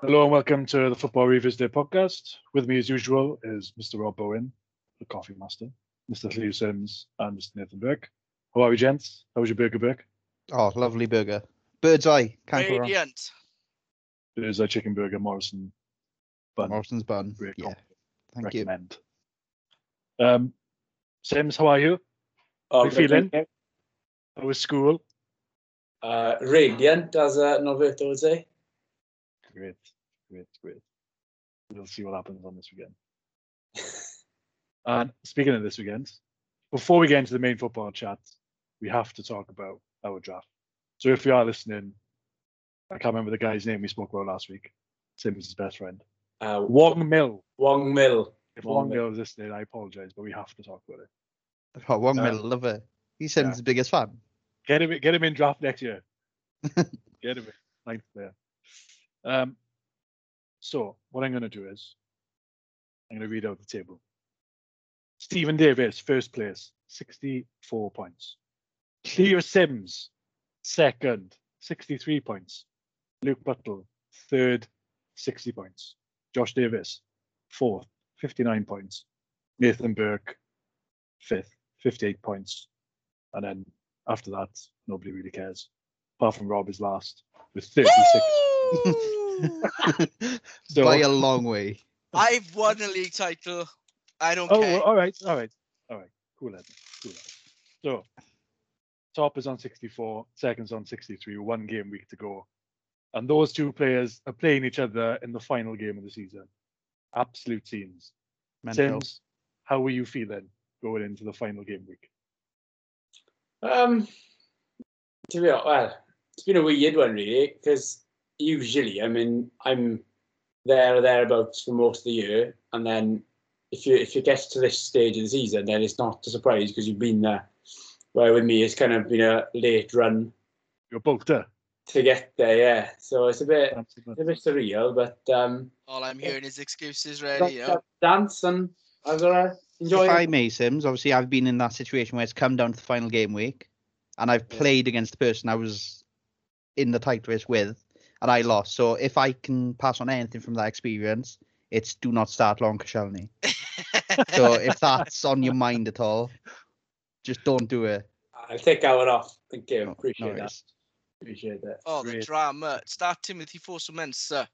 Hello and welcome to the Football Revisited podcast. With me, as usual, is Mr. Rob Bowen, the coffee master, Mr. Cleve Sims, and Mr. Nathan Burke. How are we, gents? How was your burger, Burke? Oh, lovely burger. Bird's eye. Can't go wrong. Radiant. There's a chicken burger, Morrison bun. Morrison's bun. Great Yeah. comp. Thank you. recommend. Um, Sims, how are you? Oh, you good, feeling? thank How was school? you. Uh, radiant, as uh, Norberto would say. Great, great, great. We'll see what happens on this weekend. And speaking of this weekend, before we get into the main football chat, we have to talk about our draft. So if you are listening, I can't remember the guy's name we spoke about last week. same Sims' best friend. Uh, Wong Mill. Wong Mill. If Wong Wong Mill. Mill is listening, I apologize, but we have to talk about it. Oh, one Um, middle, love it. He's Sims' biggest fan. Get him, get him in draft next year. get him in ninth there. Um, so what I'm going to do is I'm going to read out the table. Stephen Davis, first place, 64 points. Cleo Sims, second, 63 points. Luke Buttle, third, 60 points. Josh Davis, fourth, 59 points. Nathan Burke, fifth, 58 points. And then after that, nobody really cares. Apart from Rob is last with 36. Woo! So- By a long way. I've won a league title. I don't Oh, care. well, all right, all right, all right. Cool, Ed. Cool. Ed. So, top is on 64, second's on 63, one game week to go. And those two players are playing each other in the final game of the season. Absolute scenes. Mental. Sims, how were you feeling going into the final game week? Um, to be honest, well, it's been a weird one really, because usually, I mean, I'm there or thereabouts for most of the year, and then if you if you get to this stage of the season, then it's not a surprise because you've been there. Where with me, it's kind of been a late run You're both there. to get there, yeah. So it's a bit it's a bit surreal, but um, All I'm hearing is excuses, got really. You know? to dance and I was gonna enjoy If it. I may, Sims, obviously I've been in that situation where it's come down to the final game week and I've Yeah. played against the person I was in the tight race with and I lost. So if I can pass on anything from that experience, it's do not start long Koscielny. So if that's on your mind at all, just don't do it. I'll take that one off. Thank you. No- Appreciate no that. Appreciate that. oh, the Great. drama. Start Timothy Fosu-Mensah.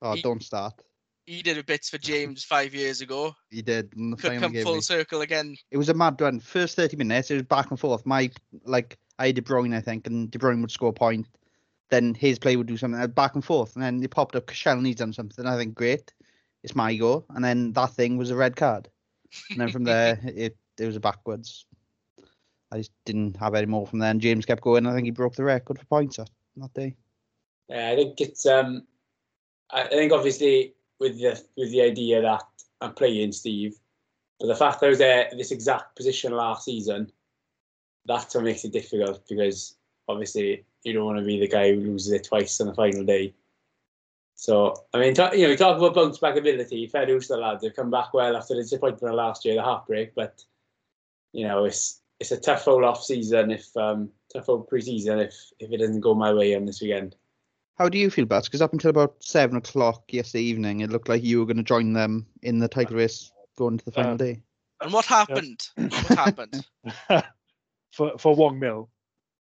Oh, He- don't start. He did a bit for James five years ago. He did in the Could come full week. circle again. It was a mad run. First 30 minutes, it was back and forth. My like I had De Bruyne, I think, and De Bruyne would score a point. Then his play would do something uh, back and forth, and then it popped up. Koscielny's done something. I think great. It's my go, and then that thing was a red card. And then from there, it it was a backwards. I just didn't have any more from there. And James kept going. I think he broke the record for points that, that day. Yeah, I think it's um, I I think obviously with the with the idea that I'm playing Steve, but the fact that I was there in this exact position last season, that's what makes it difficult because obviously you don't want to be the guy who loses it twice on the final day. So I mean, talk, you know, you talk about bounce back ability. Fair dues to the lads; they've come back well after the disappointment of last year, the heartbreak. But you know, it's it's a tough old off season if um tough old pre-season if if it doesn't go my way on this weekend. How do you feel, Bats? Because up until about seven o'clock yesterday evening, it looked like you were going to join them in the title race going to the final Uh, day. And what happened? What happened? for for Wong Mill,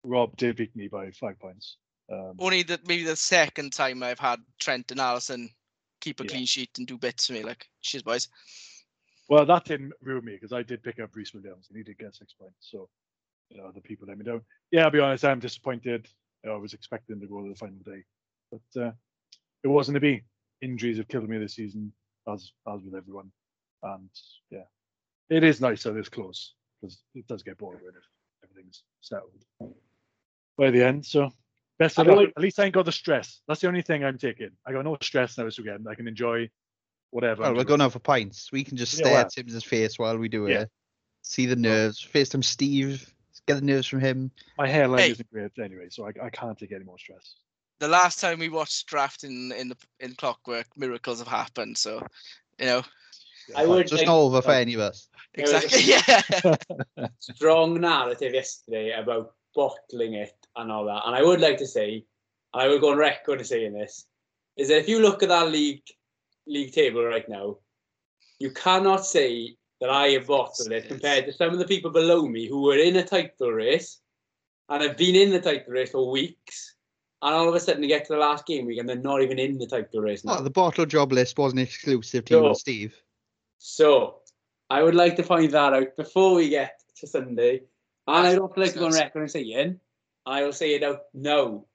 Rob did beat me by five points. Um, Only that maybe the second time I've had Trent and Alisson keep a Yeah. clean sheet and do bits for me. Like, cheers, boys. Well, that didn't ruin me because I did pick up Rhys Williams and he did get six points. So, you know, the people let me down. Yeah, I'll be honest, I'm disappointed. I was expecting to go to the final day, but uh, it wasn't to be. Injuries have killed me this season, as as with everyone. And yeah, it is nice that it's close because it does get boring when everything's settled by the end. So, best of luck. like- At least I ain't got the stress. That's the only thing I'm taking. I got no stress now this weekend. I can enjoy whatever. Well, I'm we're doing. going out for pints. We can just Yeah, stare well. at Tim's face while we do Yeah. it. See the nerves. FaceTime Steve. Get the nerves from him. My hairline Hey. isn't great anyway, so I, I can't take any more stress. The last time we watched draft in in the in Clockwork, miracles have happened. So, you know, I would Just like- not over for any of us. Exactly. Yeah. strong narrative yesterday about bottling it and all that. And I would like to say, and I will go on record as saying this, is that if you look at that league league table right now, you cannot say that I have bottled it compared to some of the people below me who were in a title race and have been in the title race for weeks. And all of a sudden, they get to the last game week and they're not even in the title race now. Well, the bottle job list wasn't exclusive to you and Steve. So I would like to find that out before we get to Sunday. And I don't like to go on record and say, I will say it out now.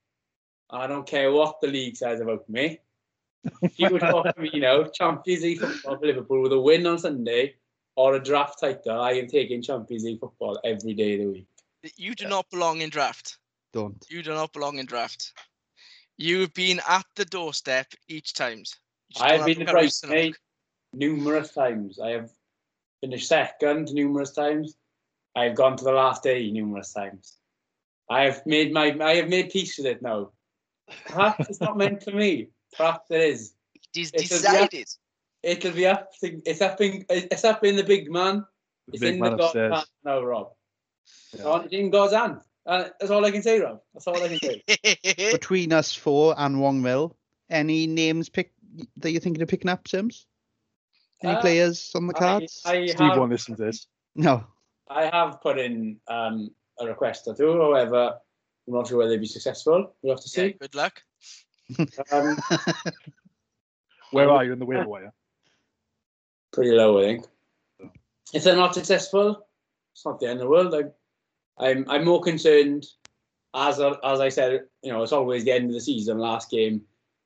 I don't care what the league says about me. If you would offer me, you know, Champions League football for Liverpool with a win on Sunday or a draft title, I am taking Champions League football every day of the week. You do not belong in draft. Don't. You do not belong in draft. You've been at the doorstep each time. I have been the the courage to bridesmaid knock. numerous times. I have finished second numerous times. I have gone to the last day numerous times. I have made my I have made peace with it now. Perhaps it's not meant for me. Perhaps it is. It is It's a- decided. It'll be up to, it's up in it's up in the big man. The It's big in man the God's upstairs. hand now, Rob. Yeah. It's in God's hand. Uh, that's all I can say, Rob. That's all I can say. Between us four and Wong Mill, any names pick that you're thinking of picking up, Sims? Any Uh, players on the I, cards? I Steve have won't listen to this. no. I have put in um, a request or two. However, I'm not sure whether they'll be successful. We'll have to yeah, see. good luck. Um, Where are you in the waiver wire? pretty low, I think. If they're not successful, it's not the end of the world. I, I'm I'm more concerned, as I- as I said, you know, it's always the end of the season, last game.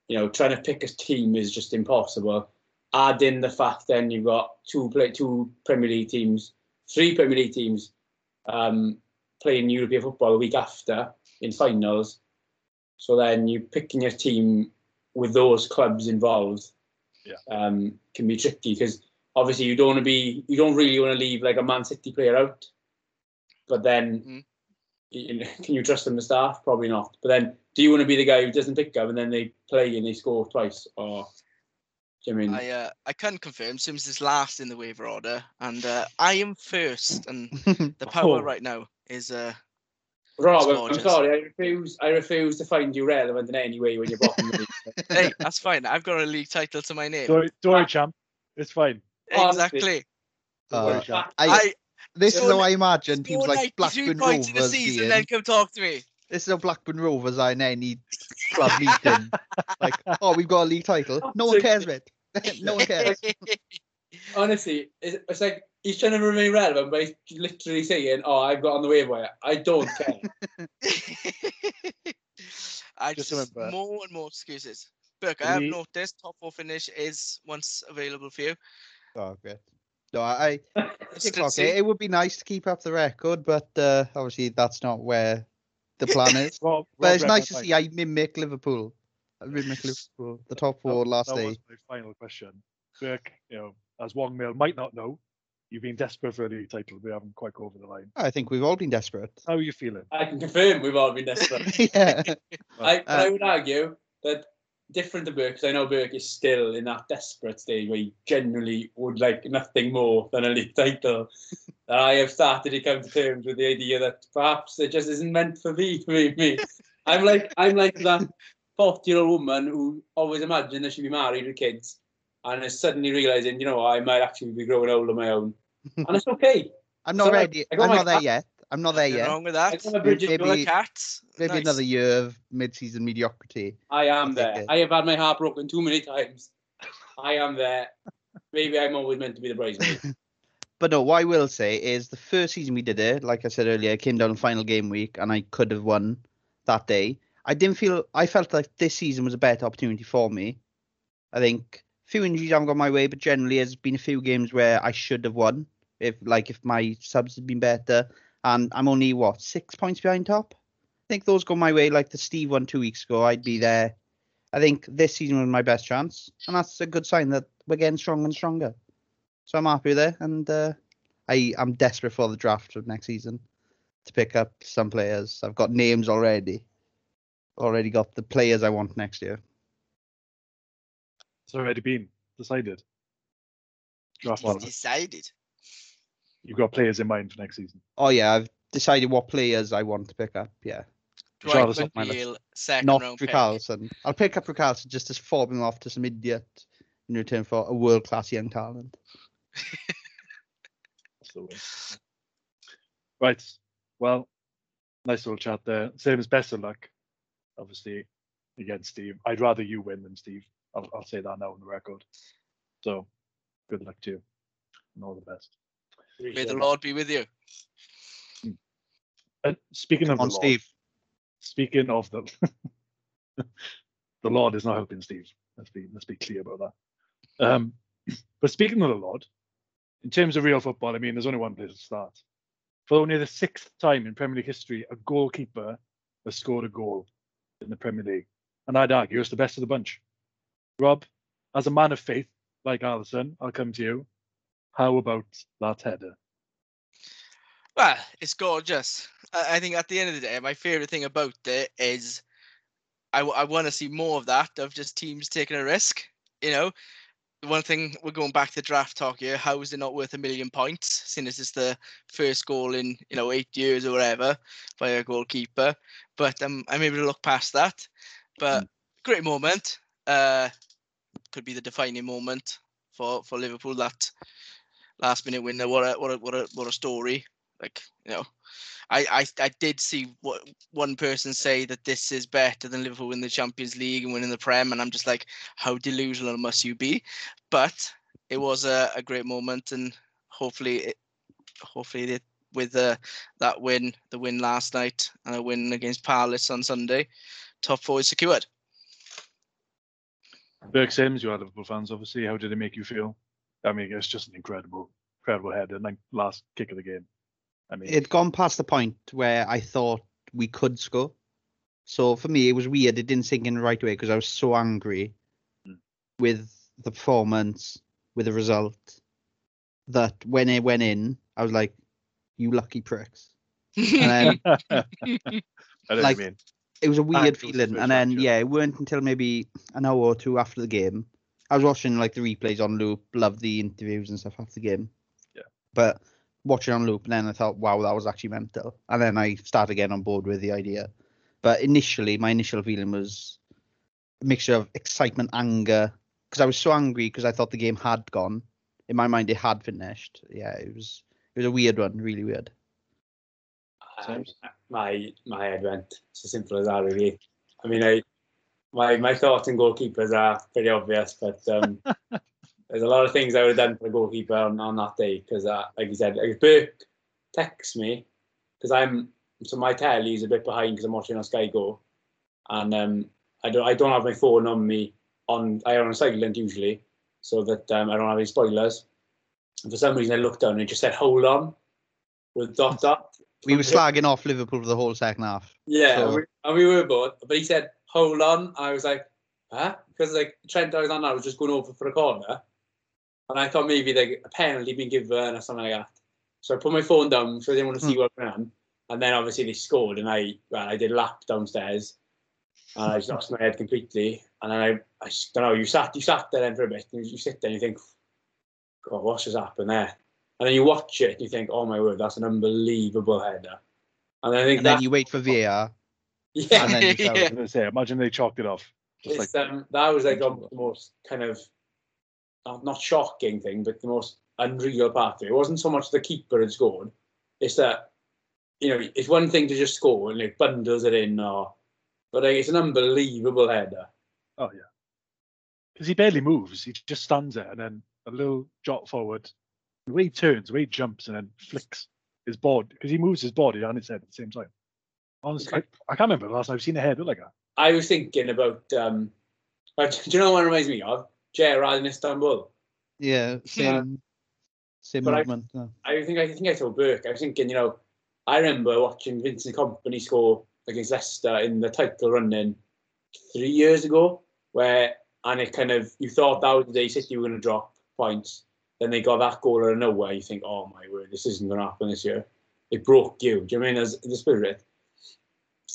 You know, trying to pick a team is just impossible. Add in the fact then you've got two play two Premier League teams, three Premier League teams, um, playing European football a week after in finals. So then you picking your team with those clubs involved Yeah. um, can be tricky because obviously you don't want to be you don't really want to leave like a Man City player out, but then Mhm. you know, can you trust them to start? Probably not. But then do you want to be the guy who doesn't pick up and then they play and they score twice? Or do you I mean? I uh, I can confirm Sims is last in the waiver order, and uh, I am first. And the power Oh. right now is uh, Rob, I'm- I'm sorry. I refuse. I refuse to find you relevant in any way when you're bottom of the league. hey, that's fine. I've got a league title to my name. Don't, don't worry, champ. It's fine. Exactly. Don't worry, Uh, champ. I, I this is how I imagine teams like Blackburn points in the Rovers season, being. then come talk to me. This is how Blackburn Rovers are in any club meeting. like, oh, we've got a league title. No one cares, mate. no one cares. Honestly, it's, it's like he's trying to remain relevant, but he's literally saying, "Oh, I've got on the waiver wire." I don't care. I Just just, remember- more and more excuses. Burke, I have We- noticed top four finish is once available for you. Oh, good. No, I, I think okay. It would be nice to keep up the record, but uh, obviously that's not where the plan is. Rob, But Rob it's read nice to see I mimic Liverpool. I mimic Liverpool, the top four that, last that day. was my final question. Burke, you know, as Wong Mill might not know, you've been desperate for a league title. We haven't quite got over the line. I think we've all been desperate. How are you feeling? I can confirm we've all been desperate. yeah. I, Uh, I would argue that different to Burke, because I know Burke is still in that desperate stage where he genuinely would like nothing more than a league title. that I have started to come to terms with the idea that perhaps it just isn't meant for me. For me, me. I'm like I'm like that forty-year-old woman who always imagined that she'd be married with kids, and is suddenly realizing, you know, I might actually be growing old on my own, and it's okay. I'm not So, like, ready. I got I'm my not there cat- yet. I'm not there Nothing yet. wrong with that. got my Bridget Maybe- You're maybe- cat. Maybe Nice. another year of mid-season mediocrity. I am I there. it- I have had my heart broken too many times. I am there. Maybe I'm always meant to be the bridesmaid. But no, what I will say is the first season we did it, like I said earlier, I came down final game week and I could have won that day. I didn't feel I felt like this season was a better opportunity for me. I think a few injuries haven't gone my way, but generally there's been a few games where I should have won. If like if my subs had been better. And I'm only what, six points behind top? I think those go my way, like the Steve one two weeks ago, I'd be there. I think this season was my best chance. And that's a good sign that we're getting stronger and stronger. So I'm happy it, and uh, I am desperate for the draft of next season to pick up some players. I've got names already. Already got the players I want next year. It's already been decided. Draft It's decided. You've got players in mind for next season. Oh yeah, I've decided what players I want to pick up. Yeah, Dwight Richarlison off my list. McNeil, second Not round pick. I'll pick up Richarlison just as fob him off to some idiot in return for a world class young talent. That's the way. Right. Well, nice little chat there. Same as best of luck, obviously, against Steve. I'd rather you win than Steve. I'll, I'll say that now on the record. So, good luck to you, and all the best. May the Lord be with you. And speaking of On the Lord, Steve. speaking of the, the Lord is not helping Steve. Let's be let's be clear about that. Um, but speaking of the Lord, in terms of real football, I mean, there's only one place to start. For only the sixth time in Premier League history, a goalkeeper has scored a goal in the Premier League, and I'd argue it's the best of the bunch. Rob, as a man of faith like Alisson, I'll come to you. How about that header? Well, it's gorgeous. I, think at the end of the day, my favorite thing about it is I, want to see more of that, of just teams taking a risk. You know, one thing we're going back to draft talk here. How is it not worth a million points? Seeing as it's the first goal in you know eight years or whatever by a goalkeeper. But um, I'm able to look past that. But great moment. Uh, could be the defining moment for for Liverpool. That last minute winner. What a what a what a what a story. Like you know, I I, I did see what one person say that this is better than Liverpool win the Champions League and winning the Prem, and I'm just like, how delusional must you be? But it was a, a great moment, and hopefully, it, hopefully it, with uh, that win, the win last night, and a win against Palace on Sunday, top four is secured. Burke Sims, you are Liverpool fans, obviously. How did it make you feel? I mean, it's just an incredible, incredible header, and like last kick of the game. I mean, It'd gone past the point where I thought we could score. So for me, it was weird. It didn't sink in right away because I was so angry Mm. with the performance, with the result, that when it went in, I was like, "You lucky pricks." And then I know what like, you mean. It was a weird feeling. And then situation. yeah, it weren't until maybe an hour or two after the game. I was watching like the replays on loop, loved the interviews and stuff after the game. Yeah. But watching on loop, and then I thought, wow, that was actually mental. And then I started getting on board with the idea. But initially, my initial feeling was a mixture of excitement, anger, because I was so angry because I thought the game had gone. In my mind, it had finished. Yeah, it was it was a weird one, really weird. Um, my my head went. It's as simple as that, really. I mean, I my my thoughts on goalkeepers are pretty obvious, but um, there's a lot of things I would have done for a goalkeeper on, on that day because, uh, like you said, like Burke texts me because I'm so my telly is a bit behind because I'm watching on Sky Go, and um, I don't I don't have my phone on me on I am on silent usually, so that um, I don't have any spoilers. And for some reason, I looked down and it just said "Hold on" with dot dot. We were slagging off Liverpool for the whole second half. Yeah, So- and, we, and we were both. But he said, "Hold on." I was like, "Huh?" Because like Trent Alexander was just going over for a corner, and I thought maybe like a penalty been given or something like that. So I put my phone down, so I didn't want to see hmm. what went on. And then obviously they scored, and I well, I did a lap downstairs, and I just lost my head completely. And then I, I don't know. You sat, you sat there then for a bit, and you sit there and you think, God, what's just happened there? And then you watch it, and you think, oh my word, that's an unbelievable header. And I think And that, then you wait for VAR. yeah, and then you fell. Yeah. I was gonna say, imagine they chalked it off. It's, like um, that was like the most kind of not, not shocking thing, but the most unreal part of it. It wasn't so much the keeper had scored; it's that you know it's one thing to just score and like bundles it in, or but like, it's an unbelievable header. Oh yeah, because he barely moves. He just stands there and then a little jot forward. The way he turns, the way he jumps, and then flicks his board because he moves his body and his head at the same time. Honestly, I, I can't remember the last time I've seen a head look like that. I was thinking about um, do you know what it reminds me of? Gerrard in Istanbul. Yeah, same same But I- movement. yeah. I think I think I told Burke. I was thinking, you know, I remember watching Vincent Kompany score against Leicester in the title running three years ago, where and it kind of you thought that was the day City were going to drop points. Then they got that goal out of nowhere. You think, oh my word, this isn't going to happen this year. It broke you. Do you mean as the spirit?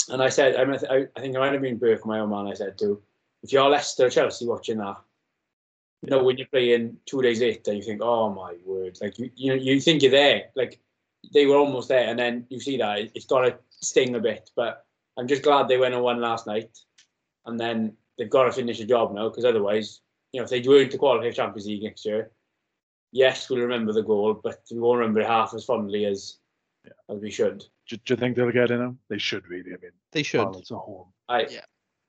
And I said, I, mean, I, think I might have been Burke, my own man. I said to, if you're Leicester, or Chelsea watching that, you know, when you're playing two days later, you think, oh my word, like you, you know, you think you're there, like they were almost there, and then you see that it- it's got to sting a bit. But I'm just glad they went and won last night, and then they've got to finish the job now because otherwise, you know, if they weren't to qualify for Champions League next year, yes, we'll remember the goal, but we won't remember it half as fondly as as we should. Do, do you think they'll get in them? They should really. I mean, They should. It's a home. I, Yeah.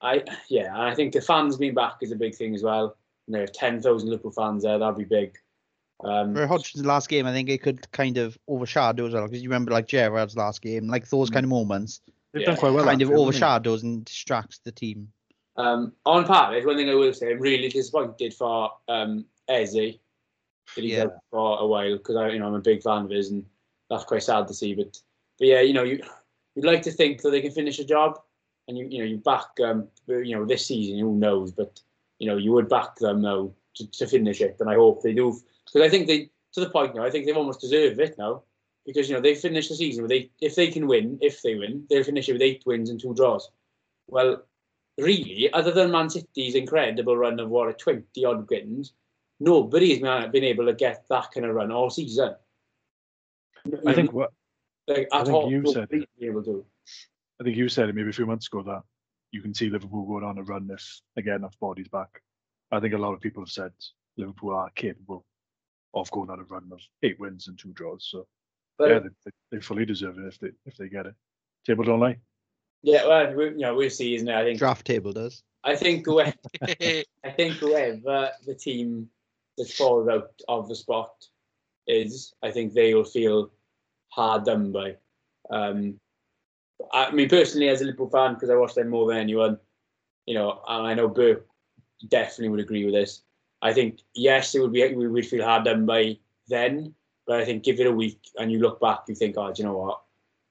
I, yeah, I think the fans being back is a big thing as well. And there are ten thousand Liverpool fans there. That'd be big. Um, For Hodgson's last game, I think it could kind of overshadow as well because you remember like Gerrard's last game, like those kind of moments They've Yeah. done quite well. kind of actually, haven't they? overshadows and distracts the team. Um, on Paris, one thing I will say, I'm really disappointed for um, Eze that he's Yeah. out for a while because I, you know, I'm a big fan of his, and that's quite sad to see. But, but yeah, you know, you you'd like to think that they can finish a job, and you you know you back um, you know this season, who knows? But you know you would back them now to, to finish it, and I hope they do because I think they to the point now. I think they've almost deserved it now because you know they finished the season with they if they can win, if they win, they'll finish it with eight wins and two draws. Well, really, other than Man City's incredible run of what, a 20 odd wins, nobody's been been able to get that kind of run all season. I think what like, I think all, you said nobody's able to. I think you said it maybe a few months ago that you can see Liverpool going on a run if they get enough bodies back. I think a lot of people have said Liverpool are capable of going on a run of eight wins and two draws. So But yeah, they, they, they fully deserve it if they if they get it. Table don't lie. yeah, well, we, you know, we'll see, isn't it? I think. Draft table does. I think whoever, I think whoever the team that's fallen out of the spot is, I think they will feel hard done by. Um, I mean, personally, as a Liverpool fan, because I watch them more than anyone, you know, and I know Burke definitely would agree with this. I think yes, it would be we would feel hard done by then, but I think give it a week and you look back, you think, oh, do you know what?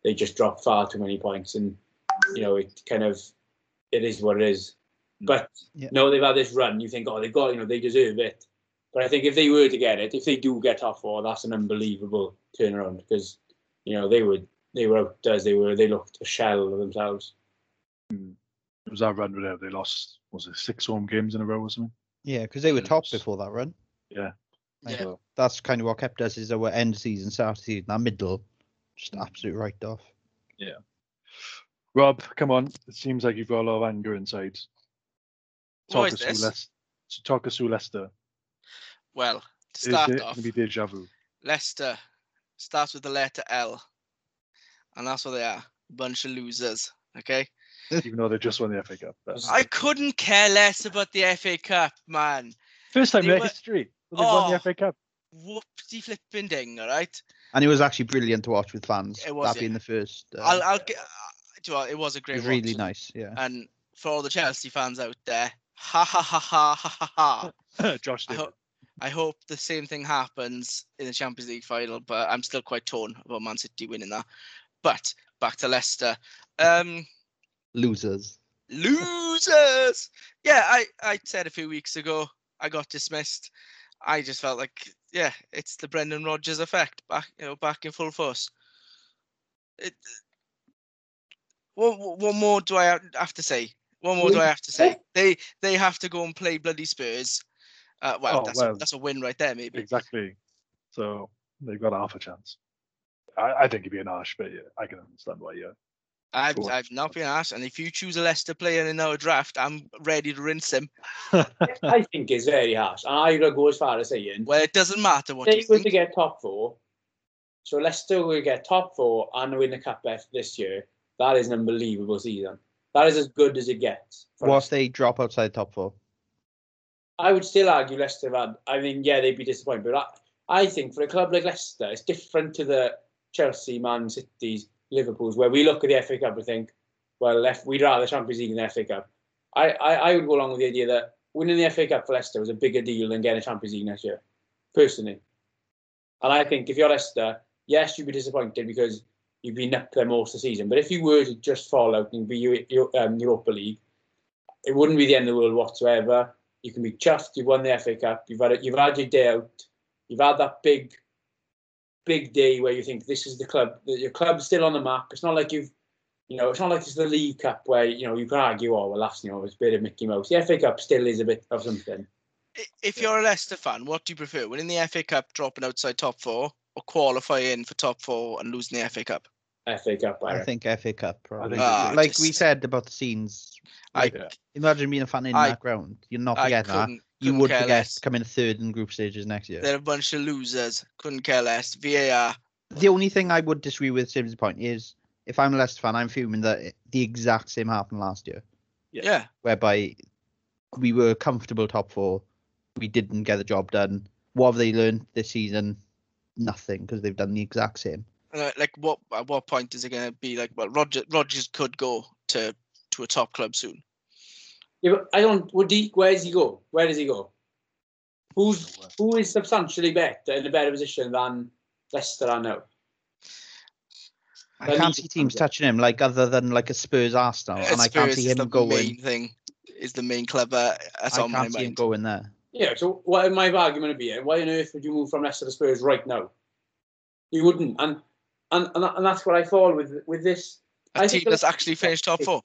They just dropped far too many points, and you know, it kind of it is what it is. But Yeah. no, they've had this run. You think, oh, they've got, you know, they deserve it. But I think if they were to get it, if they do get top four, that's an unbelievable turnaround because, you know, they would they were out as they were. They looked a shell of themselves. Hmm. It was that run where they lost was it six home games in a row or something? Yeah, because they were top before that run. Yeah. Yeah. That's kind of what kept us is our end season, start of season, that middle, just hmm. absolute right off. Yeah. Rob, come on. It seems like you've got a lot of anger inside. Why Talk is us through this? Leicester. Talk us through Leicester. Well, to Is start it off, going to be deja vu? Leicester starts with the letter L, and that's what they are a bunch of losers. Okay, Even though they just won the FA Cup. That's- I couldn't care less about the FA Cup, man. First time in they their were- history. that They've won Oh. the FA Cup. Whoopsie flipping ding, all right. And it was actually brilliant to watch with fans. It was, that being the first. Uh, I'll, I'll get. Uh, do you know what, it was a it great was really nice. Yeah. And for all the Chelsea fans out there, ha ha ha ha ha ha ha. Josh I David. Hope, I hope the same thing happens in the Champions League final, but I'm still quite torn about Man City winning that. But back to Leicester. Um, Losers. losers. Yeah, I, I said a few weeks ago I got dismissed. I just felt like, yeah, it's the Brendan Rodgers effect back, you know, back in full force. It, what, what what more do I have- have to say? What more do I have to say? They they have to go and play bloody Spurs. Uh, well, Oh, that's well. A, that's a win right there, maybe. Exactly. So they've got half a chance. I, I think he'd be an arse, but yeah, I can understand why. Yeah. I've Go on. I've not been asked, and if you choose a Leicester player in our draft, I'm ready to rinse him. I think it's very harsh. And I would go as far as saying, Well, it doesn't matter what they you were to get top four. So Leicester will get top four and win the cup F this year. That is an unbelievable season. That is as good as it gets. for What if they drop outside top four? I would still argue Leicester have had. I mean, yeah, they'd be disappointed, but I, I think for a club like Leicester, it's different to the Chelsea, Man City's, Liverpool's, where we look at the FA Cup and think, well, we'd rather Champions League than the FA Cup. I, I, I would go along with the idea that winning the FA Cup for Leicester was a bigger deal than getting a Champions League next year, personally. And I think if you're Leicester, yes, you'd be disappointed because you've been up there most of the season. But if you were to just fall out and be um, Europa League, it wouldn't be the end of the world whatsoever. You can be chuffed. You've won the FA Cup. You've had you've had your day out. You've had that big, big day where you think this is the club. Your club's still on the map. It's not like you've, you know, it's not like it's the League Cup where you know you can argue, oh well, that's you know it's a bit of Mickey Mouse. The FA Cup still is a bit of something. If you're a Leicester fan, what do you prefer? Winning the FA Cup, dropping outside top four, or qualifying for top four and losing the FA Cup? FA Cup. I, I think FA Cup. Probably. Ah, like we said about the scenes. I, imagine being a fan in I- that ground. You're not I forget that. You would care forget less. coming third in group stages next year. They're a bunch of losers. Couldn't care less. VAR. The only thing I would disagree with Sim's point is if I'm a Leicester fan, I'm fuming that it- the exact same happened last year, Yeah. Yeah. whereby we were comfortable top four, we didn't get the job done. What have they learned this season? Nothing, because they've done the exact same. Uh, Like what? At what point is it going to be like? Well, Roger Rodgers could go to to a top club soon. Yeah, but I don't. Would he? Where does he go? Where does he go? Who's who is substantially better in a better position than Leicester are now? I Then can't see teams touching him like other than like a Spurs Arsenal, and I can't see is him the going. main thing. Is the main club uh, that's I on can't see him going there. Yeah. So what my argument would be? Why on earth would you move from Leicester to Spurs right now? You wouldn't, and and and, that- and that's what I thought with with this. A I team think that's actually finished top four.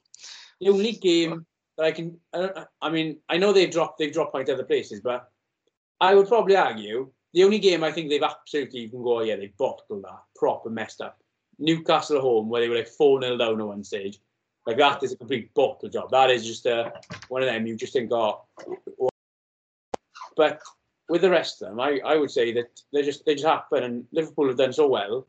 The only game that I can, I, I mean, I know they've dropped they've dropped points other places, but I would probably argue the only game I think they've absolutely you can go, yeah, they bottled that, proper messed up. Newcastle at home, where they were like 4 0 down at one stage. Like that is a complete bottle job. That is just uh, one of them you just think, oh. But with the rest of them, I, I would say that they just they just happen, and Liverpool have done so well.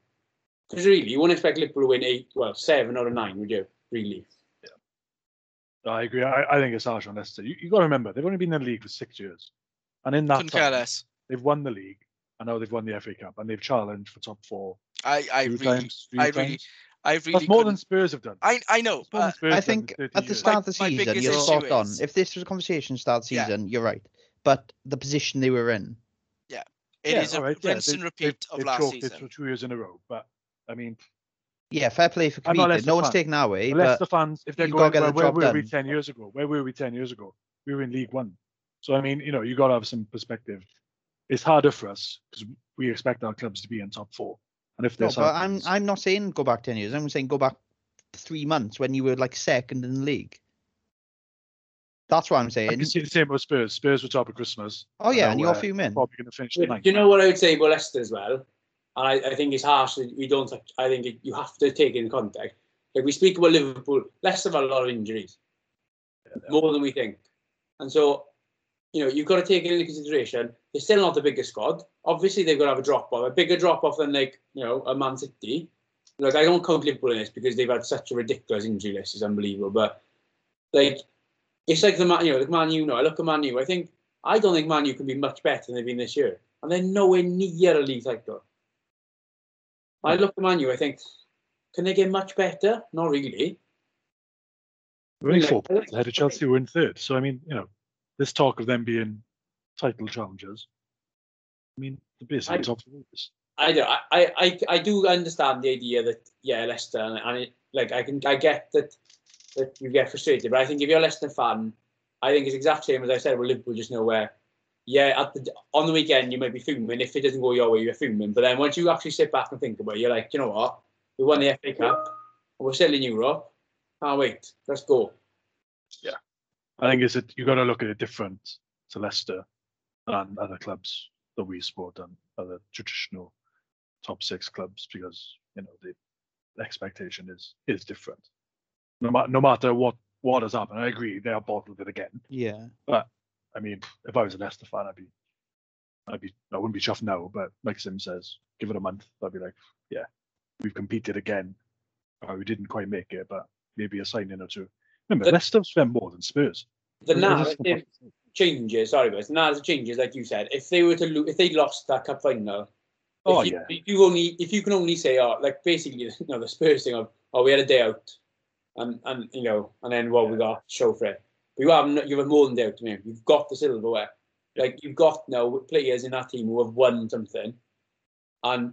Because really, you wouldn't expect Liverpool to win eight, well, seven out of nine, would you? Really? Yeah. I agree. I, I think it's harsh on Leicester. You, you got to remember they've only been in the league for six years, and in that Couldn't care time, less. they've won the league. I know they've won the FA Cup and they've challenged for top four I I two really times, three I really times. I really That's more than couldn't- Spurs have done. I I know. That's Uh, I have done in think at the years. start of the My- my season, biggest you're issue spot on. If this was a conversation start of the Yeah. season, you're right. But the position they were in, it Yeah, is a right, yeah, rinse they- and they've- repeat of they've last choked it for two years in a row. But I mean, yeah, fair play for I'm not a competing. Leicester No one's fan. taking that away, the but Leicester fans, if they're you've gotta going, get well, where job were we ten years ago? Where were we ten years ago? We were in League One. So I mean, you know, you got to have some perspective. It's harder for us because we expect our clubs to be in top four, and if no, but I'm I'm not saying go back ten years. I'm saying go back three months when you were like second in the league. That's what I'm saying. I saying. can see the same with Spurs. Spurs were top of Christmas. Oh yeah, now and you're a few men. Probably going to finish Do the ninth. you know what I would say about Leicester as well? And I, I think it's harsh that we don't. I think it, you have to take it in context. Like we speak about Liverpool, less had a lot of injuries, more than we think, and so you know you've got to take it into consideration. They're still not the biggest squad. Obviously, they've got to have a drop off, a bigger drop off than like you know a Man City. Like I don't count Liverpool in this because they've had such a ridiculous injury list. It's unbelievable. But like it's like the man, you know, like Man U. No, I look at Man U. I think I don't think Man U can be much better than they've been this year, and they're nowhere near a league title. I look at Man U. I think, can they get much better? Not really. We're only four points ahead of Chelsea, who are in third. So I mean, you know, this talk of them being title challengers. I mean, the basically I- top four. is- I do. I, I, I, do understand the idea that yeah, Leicester, and, and it, like I can, I get that that you get frustrated, but I think if you're a Leicester fan, I think it's exact same as I said with Liverpool just nowhere. Yeah, at the on the weekend you might be fuming if it doesn't go your way, you're fuming. But then once you actually sit back and think about it, you're like, you know what? We won the FA Cup, we're still in Europe. Can't wait. Let's go. Yeah, I think it's a, you got to look at it different to Leicester and other clubs that we support and other traditional top six clubs because you know the, the expectation is is different. No, ma- no matter what what has happened, I agree they are bottled it again. Yeah. I mean, if I was a Leicester fan, I'd be, I'd be, I wouldn't be chuffed now, but like Sim says, give it a month, I'd be like, yeah, we've competed again. Oh, we didn't quite make it, but maybe a signing or two. Remember, But- Leicester spent more than Spurs. The narrative changes. Sorry, but the narrative changes, like you said. If they were to lo- if they lost that cup final, Oh if you, yeah, If you only if you can only say, oh, like basically, you know, the Spurs thing of, oh, we had a day out, and and you know, and then what we got show for it. But you have no- you have more than day out to me. You've got the silverware. Like you've got now players in that team who have won something, and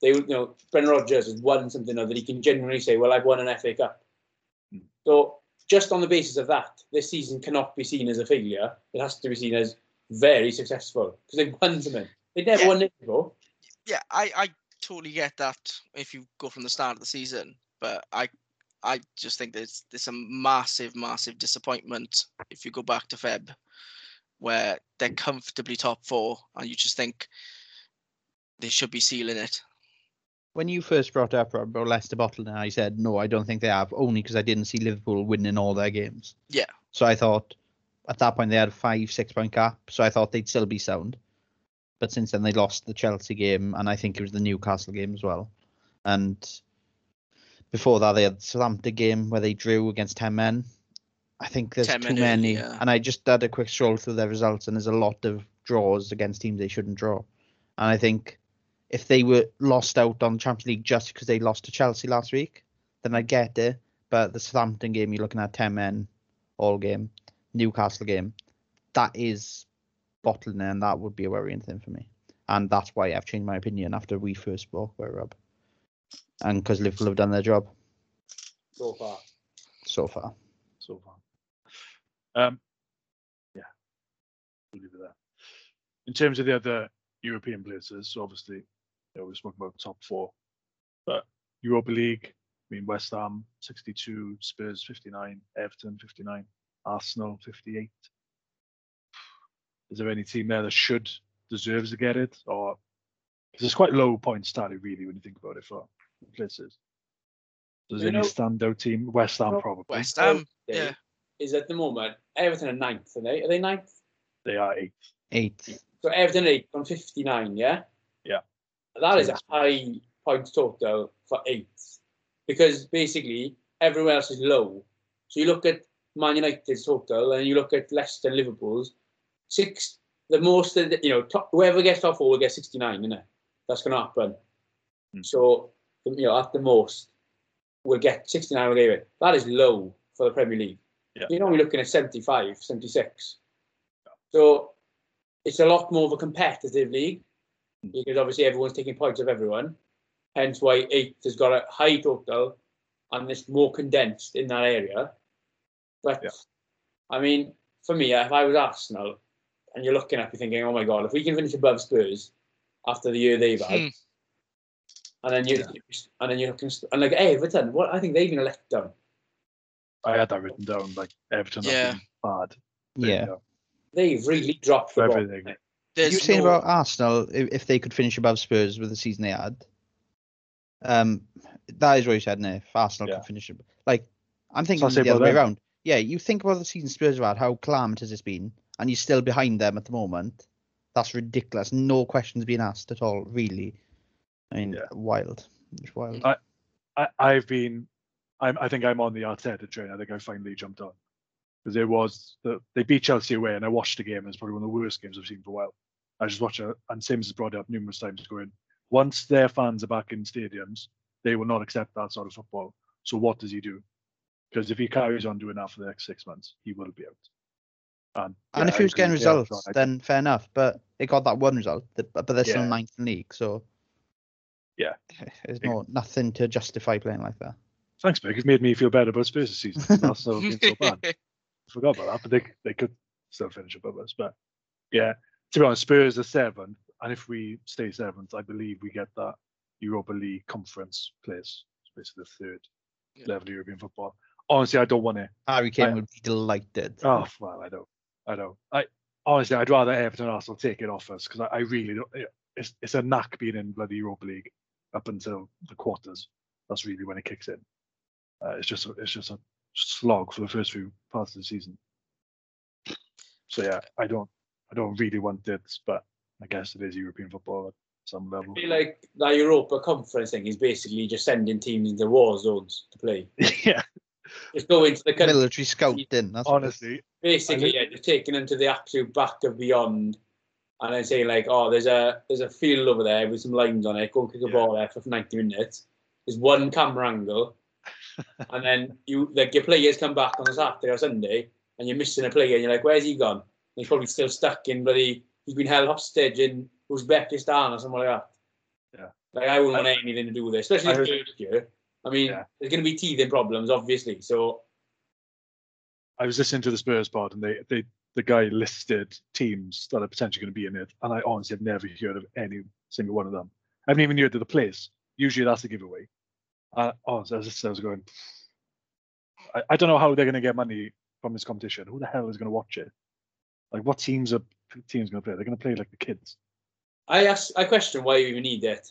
they, you know, Brendan Rodgers has won something now that he can genuinely say, well, I've won an FA Cup. Hmm. So just on the basis of that, this season cannot be seen as a failure. It has to be seen as very successful because they've won something. They never Yeah. won it before. yeah, I, I totally get that if you go from the start of the season, but I I just think there's there's a massive, massive disappointment if you go back to Feb, where they're comfortably top four, and you just think they should be sealing it. when you first brought up about Leicester Bottle, and I said no, I don't think they have, only because I didn't see Liverpool winning all their games. Yeah. So I thought at that point they had a five, six point gap, so I thought they'd still be sound. But since then they lost the Chelsea game, and I think it was the Newcastle game as well. And before that they had the Southampton game where they drew against ten men. I think there's 10 too many, yeah. and I just had a quick stroll through their results, and there's a lot of draws against teams they shouldn't draw. And I think if they were lost out on Champions League just because they lost to Chelsea last week, then I get it. But the Southampton game, you're looking at 10 men all game, Newcastle game, that is bottling and that would be a worrying thing for me. And that's why I've changed my opinion after we first spoke about Rob. And because Liverpool have done their job so far. so far. so far. Um, yeah, we'll leave it there. In terms of the other European places, so obviously, you know, we're talking about top four, but Europa League, I mean, West Ham 62, Spurs 59, Everton 59, Arsenal 58. Is there any team there that should deserves to get it, or 'cause it's quite low point tally really when you think about it for places? Does You any know- standout team? West Ham probably. West Ham. Yeah. Is at the moment Everton are ninth, are they? Are they ninth? They are eighth. Eighth. So Everton are eighth on 59, yeah? Yeah. That is a high point total for eighth. Because basically everyone else is low. So you look at Man United's total and you look at Leicester and Liverpool's six the most of the, you know, top, whoever gets top four will get 69, isn't it? That's gonna happen. Hmm. So you know, at the most we'll get 69 will get. That is low for the Premier League. Yeah. You're only looking at 75, 76. So it's a lot more of a competitive league Hmm. because obviously everyone's taking points of everyone. Hence why eight has got a high total and it's more condensed in that area. But Yeah. I mean, for me, if I was Arsenal and you're looking at me thinking, oh my god, if we can finish above Spurs after the year they've had, Hmm. and then you and then you're looking and like Everton, what I think they've been a letdown. I had that written down, like Everton Yeah. been bad. But, Yeah. you They've really dropped the for ball. everything. There's you were saying no- about Arsenal if, if they could finish above Spurs with the season they had. Um, that is what you said, Nick. If Arsenal Yeah. could finish it, like I'm thinking I say the other about way them. around. Yeah, you think about the season Spurs have had, how calamitous it's been, and you're still behind them at the moment. That's ridiculous. No questions being asked at all, really. I mean, Yeah. wild. It's wild. I- I, I've been, I'm, I think I'm on the Arteta train. I think I finally jumped on because it was the, they beat Chelsea away, and I watched the game. and It's probably one of the worst games I've seen for a while. I just watched it, and Sims has brought it up numerous times, going, once their fans are back in stadiums, they will not accept that sort of football. So what does he do? Because if he carries on doing that for the next six months, he will be out. And, and if he was getting results, Armstrong. I then fair enough. But they got that one result, but they're still Yeah. ninth in the league, so Yeah. there's Big- no nothing to justify playing like that. Thanks, Mick. You've made me feel better about Spurs this season. Arsenal have been so bad. Forgot about that, but they they could still finish above us. But yeah, to be honest, Spurs are seventh, and if we stay seventh, I believe we get that Europa League conference place. It's basically the third Yeah. level of European football. Honestly, I don't want to. Harry Kane I- would be delighted. Oh well, I don't. I don't. I honestly, I'd rather Everton and Arsenal take it off us because I, I really don't. It's it's a knack being in bloody Europa League up until the quarters. That's really when it kicks in. Uh, it's just a, it's just a slog for the first few parts of the season. So yeah, I don't I don't really want it, but I guess it is European football at some level. I feel like that Europa Conference thing is basically just sending teams into war zones to play. yeah, Just go into the country. Military scouting. That's what honestly, Basically, yeah, just taking them to the absolute back of beyond, and then saying like, "Oh, there's a there's a field over there with some lines on it. Go and kick a Yeah. ball there for 90 minutes." There's one camera angle, and then you like your players come back on a Saturday or Sunday, and you're missing a player, and you're like, "Where's he gone?" And he's probably still stuck in bloody. He's been held hostage in Uzbekistan or something like that. Yeah. Like I wouldn't I- want anything to do with it, especially I heard- year. I mean, Yeah. there's going to be teething problems, obviously. So I was listening to the Spurs pod, and they they the guy listed teams that are potentially going to be in it, and I honestly have never heard of any single one of them. I haven't even heard of the place. Usually that's a giveaway. Uh, honestly, I was, just, I was going. I, I don't know how they're going to get money from this competition. Who the hell is going to watch it? Like, what teams are teams going to play? They're going to play like the kids. I ask, I question why you even need it.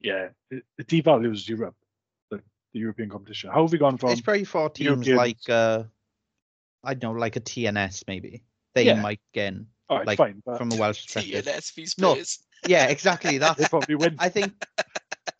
yeah, it, it devalues Europe, the, the European competition. How have we gone from? it's probably for teams Europeans. like uh, I don't know, like a TNS maybe. They Yeah. might get in all right, like, fine, but from a Welsh perspective. TNS v No. Yeah, exactly. That they That's probably win. I think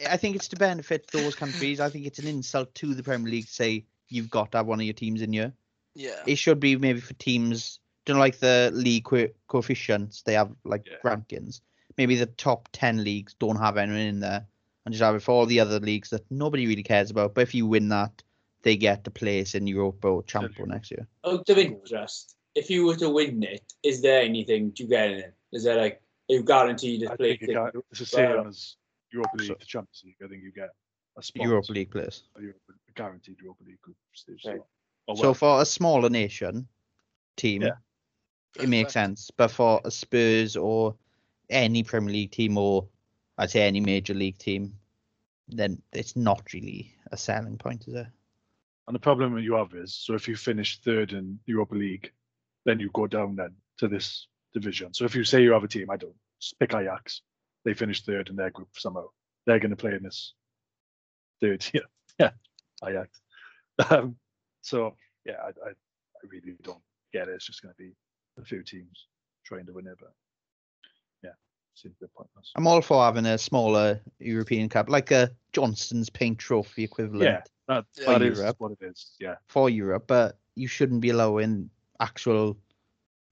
I think it's to benefit those countries. I think it's an insult to the Premier League to say you've got to have one of your teams in here. Yeah. It should be maybe for teams, don't know, like the league co- coefficients. They have like Yeah. rankings. Maybe the top ten leagues don't have anyone in there, and just have it for all the other leagues that nobody really cares about. But if you win that, they get to place in Europa or Champion next year. Out of interest, if you were to win it, is there anything to get in? Is there like are you guaranteed I a place? think got, it's the same Well, as Europa League, so- the Champions League. I think you get a spot, Europa League place. a Europa, a guaranteed Europa League group stage. Right. So, oh, So for a smaller nation team, Yeah. it makes sense. But for a Spurs or any Premier League team or I'd say any major league team, then it's not really a selling point, is it? And the problem you have is, so if you finish third in Europa League, then you go down then to this division. So if you say you have a team, I don't pick Ajax, they finish third in their group somehow. They're going to play in this third tier. Yeah, Ajax. Um, so yeah, I, I, I really don't get it. It's just going to be a few teams trying to win it, but seems a bit pointless. I'm all for having a smaller European Cup, like a Johnstone's Paint Trophy equivalent Yeah, that, Yeah. that For is what it is. Yeah, for Europe, but you shouldn't be allowing actual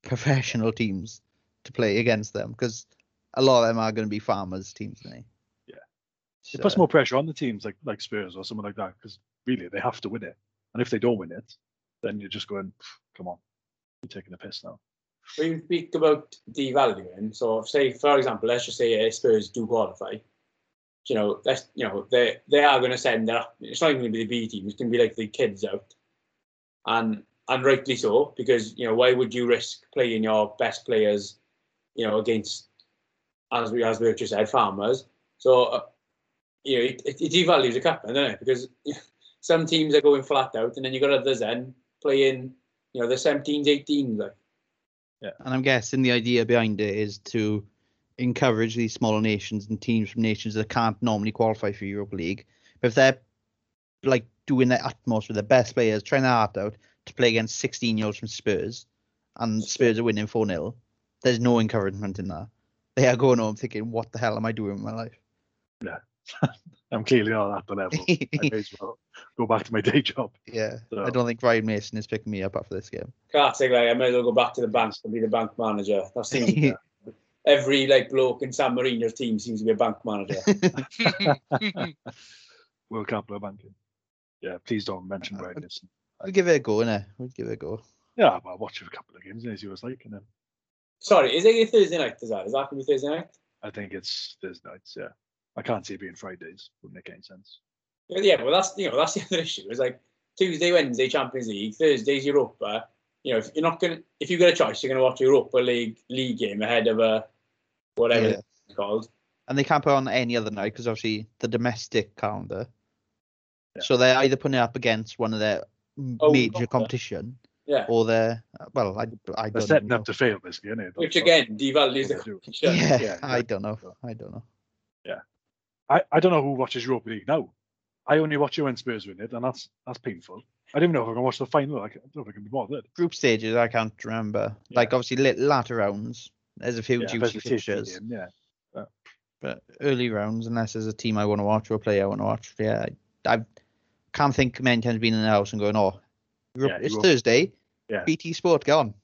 professional teams to play against them because a lot of them are going to be farmers teams, aren't they? Yeah. So, it puts more pressure on the teams like like Spurs or someone like that because really they have to win it, and if they don't win it, then you're just going, come on, you're taking a piss now. When you speak about devaluing, so say for example, let's just say Spurs do qualify. You know, that's you know they they are going to send their. It's not even going to be the B team. It's going to be like the kids out, and and rightly so because you know why would you risk playing your best players, you know, against as we as we just said farmers. So uh, you know it, it, it devalues the cup, doesn't it? Because some teams are going flat out, and then you got others then playing. You know, the 17s, 18s, like. And I'm guessing the idea behind it is to encourage these smaller nations and teams from nations that can't normally qualify for Europa League. But if they're like doing their utmost with their best players, trying their heart out to play against 16 year olds from Spurs, and Spurs are winning 4 0, there's no encouragement in that. They are going home thinking, what the hell am I doing with my life? I'm clearly not at the level. I may as well go back to my day job. yeah, I don't think Ryan Mason is picking me up after this game. Classic, like I may as well go back to the bank and be the bank manager. That seems every like bloke in San Marino's team seems to be a bank manager. World Cup Blue banking. Yeah, please don't mention Uh, Ryan I'll give it a go, innit? We'll give it a go. Yeah, but I'll watch a couple of games and see what it's like, and then Sorry, is it a Thursday night? Is that is that gonna be Thursday night? I think it's Thursday nights. Yeah, I can't see it being Fridays. Wouldn't make any sense. Yeah, yeah, well that's you know that's the other issue. It's like Tuesday, Wednesday Champions League, Thursday's Europa. You know, if you're not gonna if you get a choice, you're gonna watch a Europa League league game ahead of a whatever Yeah. it's called. And they can't put on any other night because obviously the domestic calendar. Yeah. So they're either putting it up against one of their Oh, major competition Yeah. or they're well, I I They're don't setting know. up to fail, basically, isn't it? Which again devalues the what competition. Yeah, Yeah, I don't know. I don't know. I, I don't know who watches Europa League now. I only watch it when Spurs win it, and that's that's painful. I don't even know if I can watch the final. I, can, I don't know if I can be bothered. Group stages, I can't remember. Like obviously lit latter rounds, there's a few Yeah, juicy fixtures, game, yeah. but early rounds, unless there's a team I want to watch or a player I want to watch, yeah, I, I can't think many times being in the house and going, oh, Europe, Yeah, it's Europa- Thursday, Yeah. BT Sport, go on.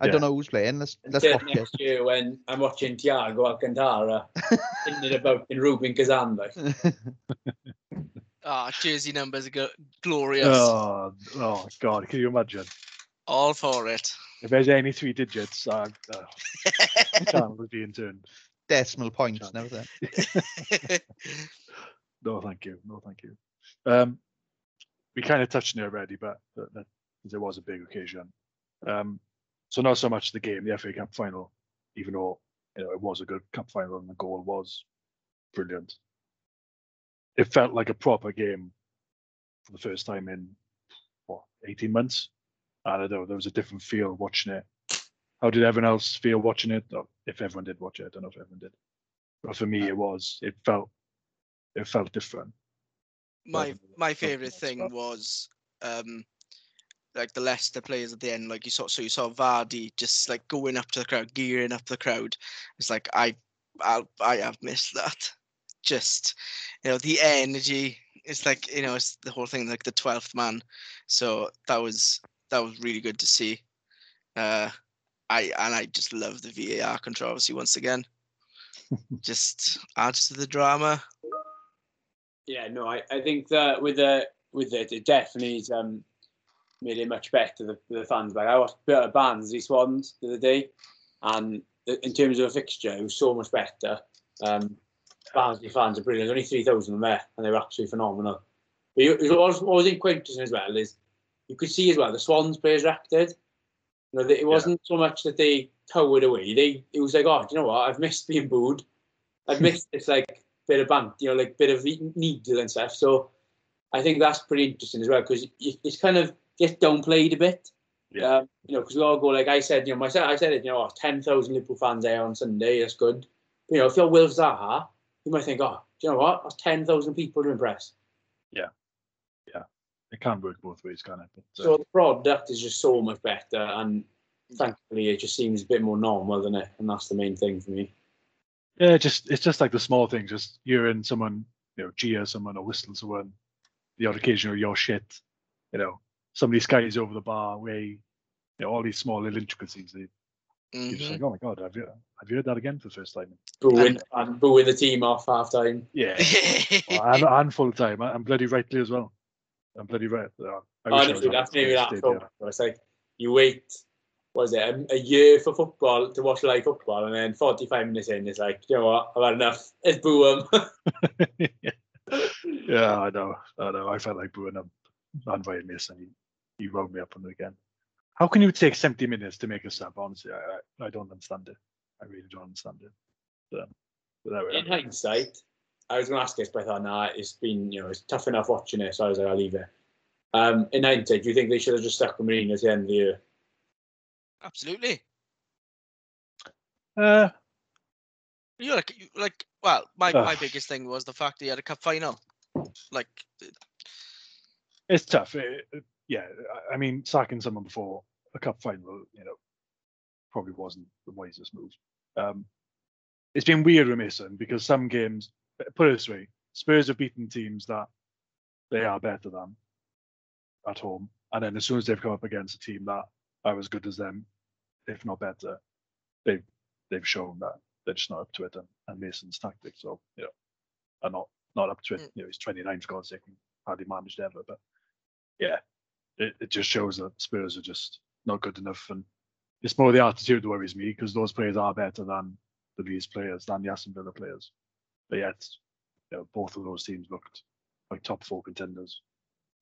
I Yeah. don't know who's playing. Let's let's Until watch it. next year when I'm watching Thiago Alcantara in and about in Rubin Kazan. Like. Ah, jersey numbers are go- glorious. Oh, oh God! Can you imagine? All for it. If there's any three digits, uh, uh, the channel would be in turn. Decimal points and Chance. everything. No, thank you. No, thank you. Um, we kind of touched on it already, but that, that, there was a big occasion. Um, so not so much the game, the FA Cup final, even though you know it was a good cup final and the goal was brilliant. It felt like a proper game for the first time in what 18 months. I don't know. There was a different feel watching it. How did everyone else feel watching it? Or if everyone did watch it, I don't know if everyone did. But for me, it was. It felt it felt different. my my favorite thing was um like the Leicester players at the end, like you saw so you saw Vardy just like going up to the crowd, gearing up the crowd. It's like I I I have missed that. Just you know, the energy. It's like, you know, it's the whole thing like the twelfth man. So that was that was really good to see. Uh I and I just love the VAR controversy once again. just adds to the drama. Yeah, no, I, I think that with the with it, it definitely has, um it much better the, the fans. Like I watched a bit of Barnsley Swans the other day, and in terms of a fixture, it was so much better. Um, Barnsley fans are brilliant. There's only three thousand of them there, and they were absolutely phenomenal. But you, what was, what was interesting as well is you could see as well the Swans players reacted. You know, it wasn't so much that they towered away. They it was like, oh, do you know what? I've missed being booed. I've missed this like bit of bant, you know, like bit of needle and stuff. So I think that's pretty interesting as well because it's kind of gets downplayed a bit. Yeah. Um, you know, because we all go like I said, you know, myself, I said it, you know, oh, ten thousand Liverpool fans there on Sunday. That's good. But, you know, if you're Will Zaha, you might think, oh, do you know what? That's ten thousand people to impress. Yeah, yeah. It can work both ways, can it? But, uh, So the product is just so much better, and thankfully, it just seems a bit more normal, doesn't it? And that's the main thing for me. yeah, just it's just like the small things. Just hearing someone, you know, jeer someone or whistle someone, the odd occasion of your shit, you know, somebody skies over the bar way, you know, all these small little intricacies. They, You're just Mhm. like, oh my god, have you have you heard that again for the first time? Booing and booing the team off half time. Yeah, well, and, and full time. I- I'm bloody rightly as well. I'm bloody right. Uh, I wish I was Honestly, that's the maybe that stadium. It's like you wait, what is it, a, a year for football to watch live football, and then 45 minutes in, it's like, you know what, I've had enough. Let's boo them. yeah, I know. I know. I felt like booing him and Ryan Mason. He, he wound me up on it again. How can you take 70 minutes to make a sub? Honestly, I, I, I don't understand it. I really don't understand it. So, but there we in are. hindsight, I was going to ask this, but I thought, nah, it's been, you know, it's tough enough watching it, so I was like, I'll leave it. Um, in hindsight, do you think they should have just stuck with Mourinho at the end of the year? Absolutely. Uh, You know, like you like well, my my biggest thing was the fact that he had a cup final. Like it's tough. It- it- yeah, I- mean, sacking someone before a cup final, you know, probably wasn't the wisest move. Um, it's been weird with Mason because some games, put it this way, Spurs have beaten teams that they are better than at home, and then as soon as they've come up against a team that are as good as them, if not better, they've they've shown that they're just not up to it, and, and Mason's tactics, so you know, are not not up to it. Mm. You know, he's 29 for God's sake, and hardly managed ever, but yeah, it, it just shows that Spurs are just not good enough, and it's more the attitude that worries me because those players are better than the Leeds players, than the Aston Villa players, but yet, you know, both of those teams looked like top four contenders.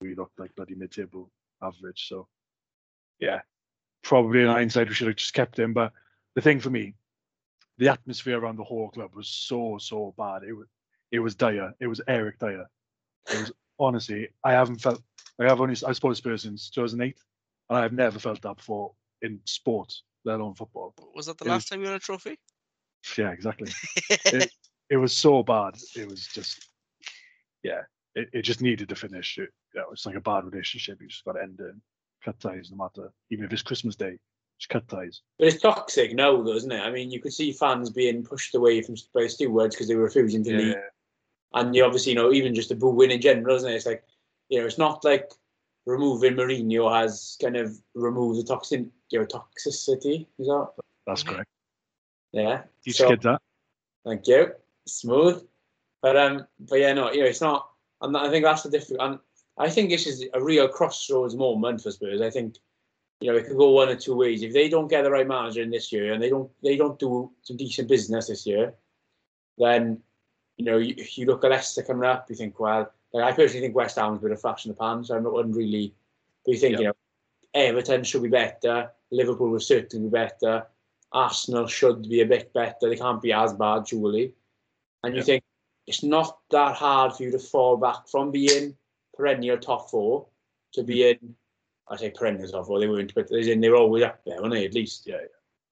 We looked like bloody mid-table average, so yeah, probably in hindsight we should have just kept him. But the thing for me, the atmosphere around the whole club was so so bad. It was it was dire. It was Eric Dier. It was honestly, I haven't felt. I have only I suppose Spurs since 2008, and I have never felt that before in sport, let alone football. was that the It was- last time you won a trophy? Yeah, exactly. It was so bad. It was just, yeah, it, it just needed to finish. It, yeah, it's like a bad relationship. You just got to end it. Cut ties, no matter. Even if it's Christmas Day, just cut ties. But it's toxic now, though, isn't it? I mean, you could see fans being pushed away from by stewards because they were refusing to leave. And you obviously, you know, even just the booing in general, isn't it? It's like, you know, it's not like removing Mourinho has kind of removed the toxin, you know, toxicity. Is that? that's correct. Yeah. Teach So- that. Thank you. Smooth. But um, but yeah, no, you know, it's not. And I think that's the difference. And I think this is a real crossroads moment for Spurs. I think, you know, it could go one or two ways. If they don't get the right manager in this year and they don't they don't do some decent business this year, then, you know, you, you look at Leicester coming up, you think, well, like, I personally think West Ham's been a flash in the pan, so I'm not wouldn't really. But you think, you know, Everton should be better. Liverpool will certainly be better. Arsenal should be a bit better. They can't be as bad, surely. And you Yeah. think it's not that hard for you to fall back from being perennial top four to mm-hmm. being, I say perennial top four, they weren't, but they were always up there, weren't they, at least? Yeah, yeah.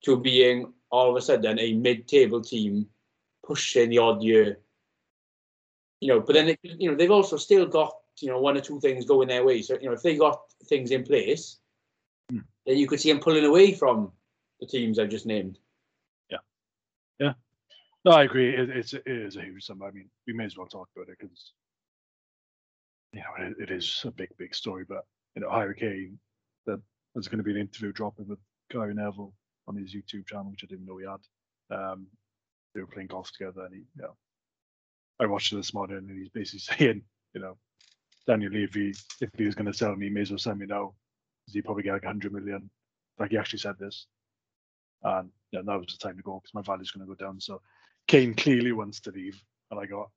To being all of a sudden a mid table team pushing the odd year. You know, but then they, you know they've also still got you know one or two things going their way. So you know if they got things in place, Hmm. then you could see them pulling away from the teams I've just named. Yeah, yeah. No, I agree. It, it's it is a huge sum. I mean, we may as well talk about it because you know it, it is a big, big story. But you know, Harry Kane, that there's going to be an interview dropping with Gary Neville on his YouTube channel, which I didn't know he had. Um, they were playing golf together, and he, you know, I watched it this morning, and he's basically saying, you know, Daniel Levy, if he was going to sell me, he may as well sell me now, because he probably get like 100 million. Like he actually said this, and yeah, that was the time to go because my value's going to go down. So Kane clearly wants to leave, and I got,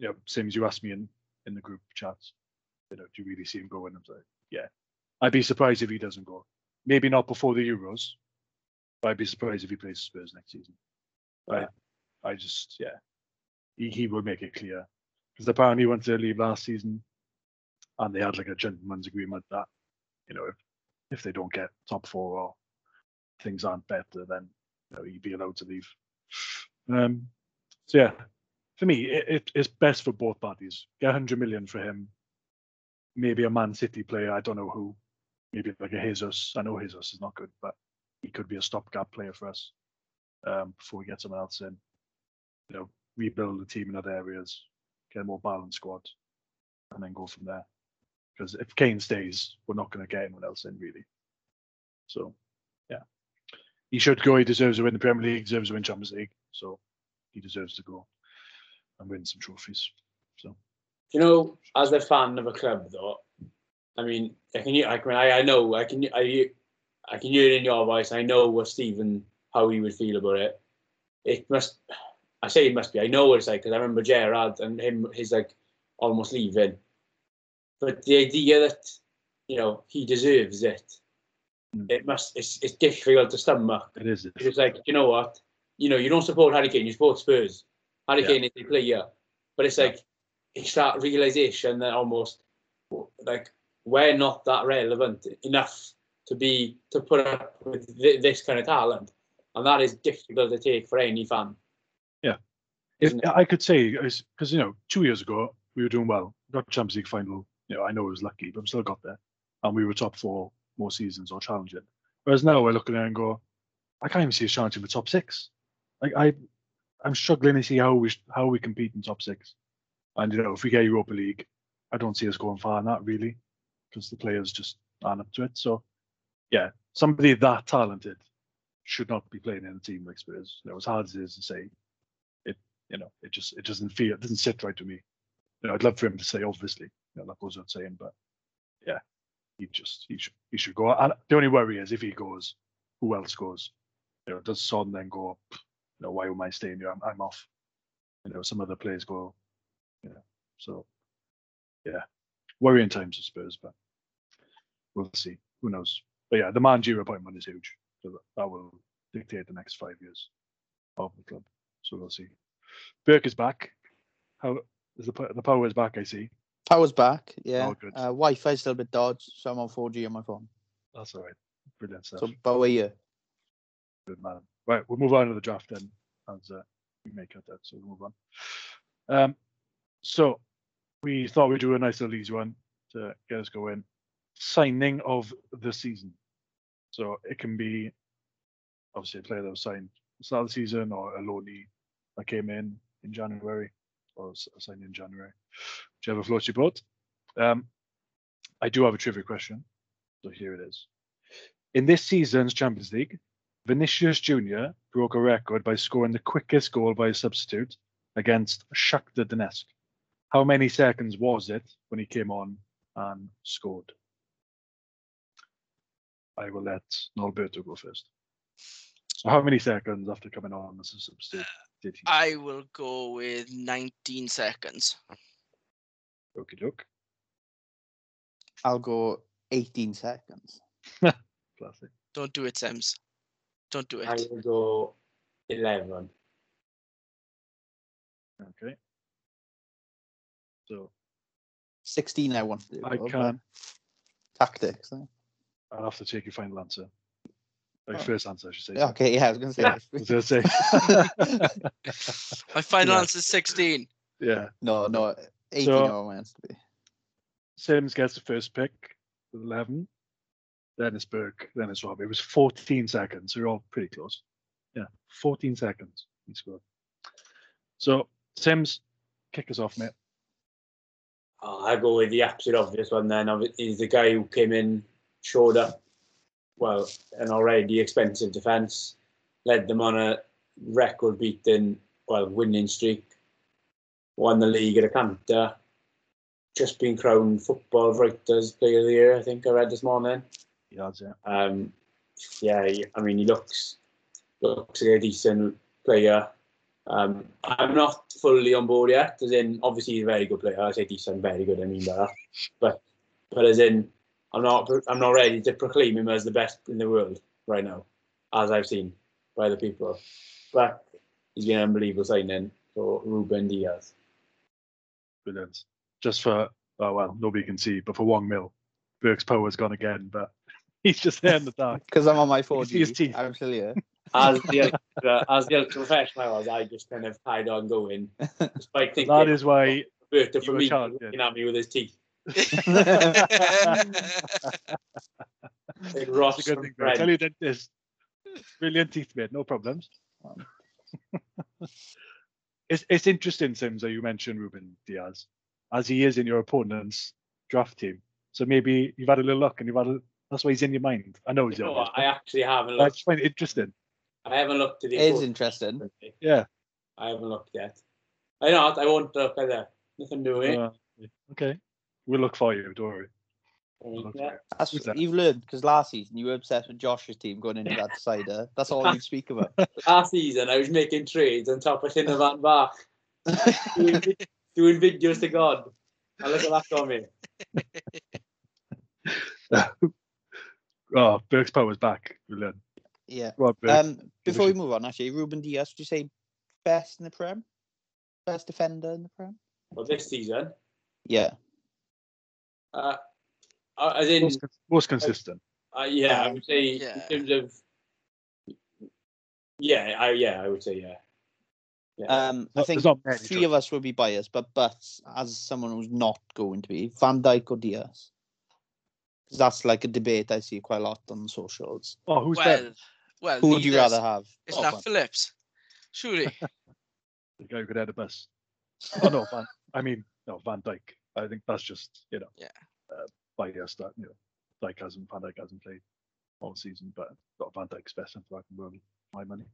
yeah, same as you asked me in in the group chats. You know, do you really see him going? I was like, yeah. I'd be surprised if he doesn't go. Maybe not before the Euros, but I'd be surprised if he plays Spurs next season. I, I just, yeah, he, he will make it clear because apparently he wanted to leave last season, and they had like a gentleman's agreement that, you know, if if they don't get top four or things aren't better, then you know, he'd be allowed to leave. Um, so yeah, for me, it, it, it's best for both parties. Get 100 million for him. Maybe a Man City player, I don't know who. Maybe like a Jesus. I know Jesus is not good, but he could be a stopgap player for us um, before we get someone else in. You know, rebuild the team in other areas, get a more balanced squad, and then go from there. Because if Kane stays, we're not going to get anyone else in really. So, yeah, he should go. He deserves to win the Premier League. Deserves to win Champions League. So, he deserves to go and win some trophies. So, You know, as a fan of a club, though, I mean, I can, I can, I, know, I can, I, I can hear it in your voice. I know what Stephen, how he would feel about it. It must, I say it must be. I know what it's like because I remember Gerard and him, his like almost leaving. But the idea that, you know, he deserves it, Mm. it must. It's, it's difficult to stomach. it is. It's like, you know what? You know, you don't support Harry Kane, you support Spurs. Harry Yeah. Kane is a player. But it's like, it's that realization that almost, like, we're not that relevant enough to be, to put up with thi- this kind of talent. And that is difficult to take for any fan. If? I could say, because you know, two years ago we were doing well, got Champions League final. You know, I know it was lucky, but we still got there, and we were top four more seasons or challenging. Whereas now we're looking at it and go, I can't even see us challenging for top six. Like I, I'm struggling to see how we how we compete in top six. And you know, if we get Europa League, I don't see us going far in that really, because the players just aren't up to it. So, yeah, somebody that talented should not be playing in a team like Spurs. You know, as hard as it is to say, you know, it just it doesn't feel it doesn't sit right to me. You know, I'd love for him to say obviously, you know, that goes without saying, but yeah, he just he should he should go. And the only worry is if he goes, who else goes? You know, does Son then go? "Pff, You know, why am I staying here? I'm, I'm off. You know, some other players go. You know, so yeah, worrying times, I suppose, but we'll see. Who knows? But yeah, the Manjiro appointment is huge. So that will dictate the next five years of the club. So we'll see. Burke is back. How is the the power is back? I see. Power's back. Yeah. Oh, good. Uh, Wi-Fi still a bit dodgy, so I'm on 4G on my phone. That's all right. Brilliant stuff. So about a year. Good man. Right, we'll move on to the draft then, as uh, we may cut that. So we'll move on. Um, so we thought we'd do a nice little easy one to get us going. Signing of the season. So it can be obviously a player that was signed at the start of the season or a loanee that came in in January or signed in January. Whichever floats your boat. Um, I do have a trivia question. So here it is. In this season's Champions League, Vinicius Jr. broke a record by scoring the quickest goal by a substitute against Shakhtar Donetsk. How many seconds was it when he came on and scored? I will let Norberto go first. So how many seconds after coming on as a substitute did he? I will go with 19 seconds. Okie doke. I'll go 18 seconds. Classic. Don't do it, Sims. Don't do it. I will go 11. Okay. So 16 I want to do. I but can Tactics. eh? I'll have to take your final answer. Like Oh. first answer, I should say. Okay, yeah, I was going to say I was gonna say. My final Yeah. answer is 16. Yeah. No, no, 18 So- so, to be. Sims gets the first pick with 11. Then it's Burke. Then it's Rob. It was 14 seconds. So you're all pretty close. Yeah, 14 seconds he scored. So Sims, kick us off, mate. Oh, I go with the absolute obvious one then. of. He's the guy who came in, showed up, well, an already expensive defence, led them on a record beating, well, winning streak, won the league at a canter, just been crowned Football Writers Player of the Year, I think I read this morning. Yeah. Um, yeah, I mean, he looks looks like a decent player. Um, I'm not fully on board yet, as in obviously he's a very good player. I say decent, very good. I mean by that, but but as in I'm not I'm not ready to proclaim him as the best in the world right now, as I've seen by the people. But he's been an unbelievable signing for Ruben Dias. Brilliant. Just for, oh, well, nobody can see, but for one mil, Burke's power's gone again, but he's just there in the dark. Because I'm on my 4G. see his teeth. I'm still here. As the ultra, as the ultra professional I was, I just kind of tied on going, despite thinking That is why Roberto you were Firmino charged, looking at me with his teeth. Like That's Ross a good from thing. mate. Tell you your dentist. Brilliant teeth, mate. No problems. it's it's interesting, Sims, that you mentioned Ruben Dias, as he is in your opponent's draft team. So maybe you've had a little look and you've had a, that's why he's in your mind. I know he's You know yours, I actually haven't but I just find it interesting. I haven't looked at the. It is interesting. Yeah. I haven't looked yet. I not. I won't look either. Nothing doing. Uh, okay. We'll look for you. Don't worry. We'll yeah. You. That's what you've learned because last season you were obsessed with Josh's team going into that decider. That's all you speak about. Last season, I was making trades on top of Tinner Van Bach, doing, doing videos to God. And look at that on me. Oh, Burke's power's back. Brilliant. yeah. Rob Burke. Um, before we move on, actually, Ruben Dias, would you say best in the Prem? Best defender in the Prem? Well, this season, Yeah. Uh, uh, as in, most, most consistent. uh, yeah, I would say Yeah. in terms of, yeah, I yeah, I would say yeah. Yeah. Um, I think there's not three of us would be biased, but but as someone who's not going to be, Van Dijk or Dias? 'Cause that's like a debate I see quite a lot on socials. Oh, who's well, that? well, Who would you rather have? It's Oh, not Van- Phillips. Surely. The guy who could head a bus. Oh no, Van, I mean no Van Dijk. I think that's just you know. Yeah. Uh, bias that you know, Dijk hasn't Van Dijk hasn't played all season, but got Van Dijk's best centre back in the world. My money.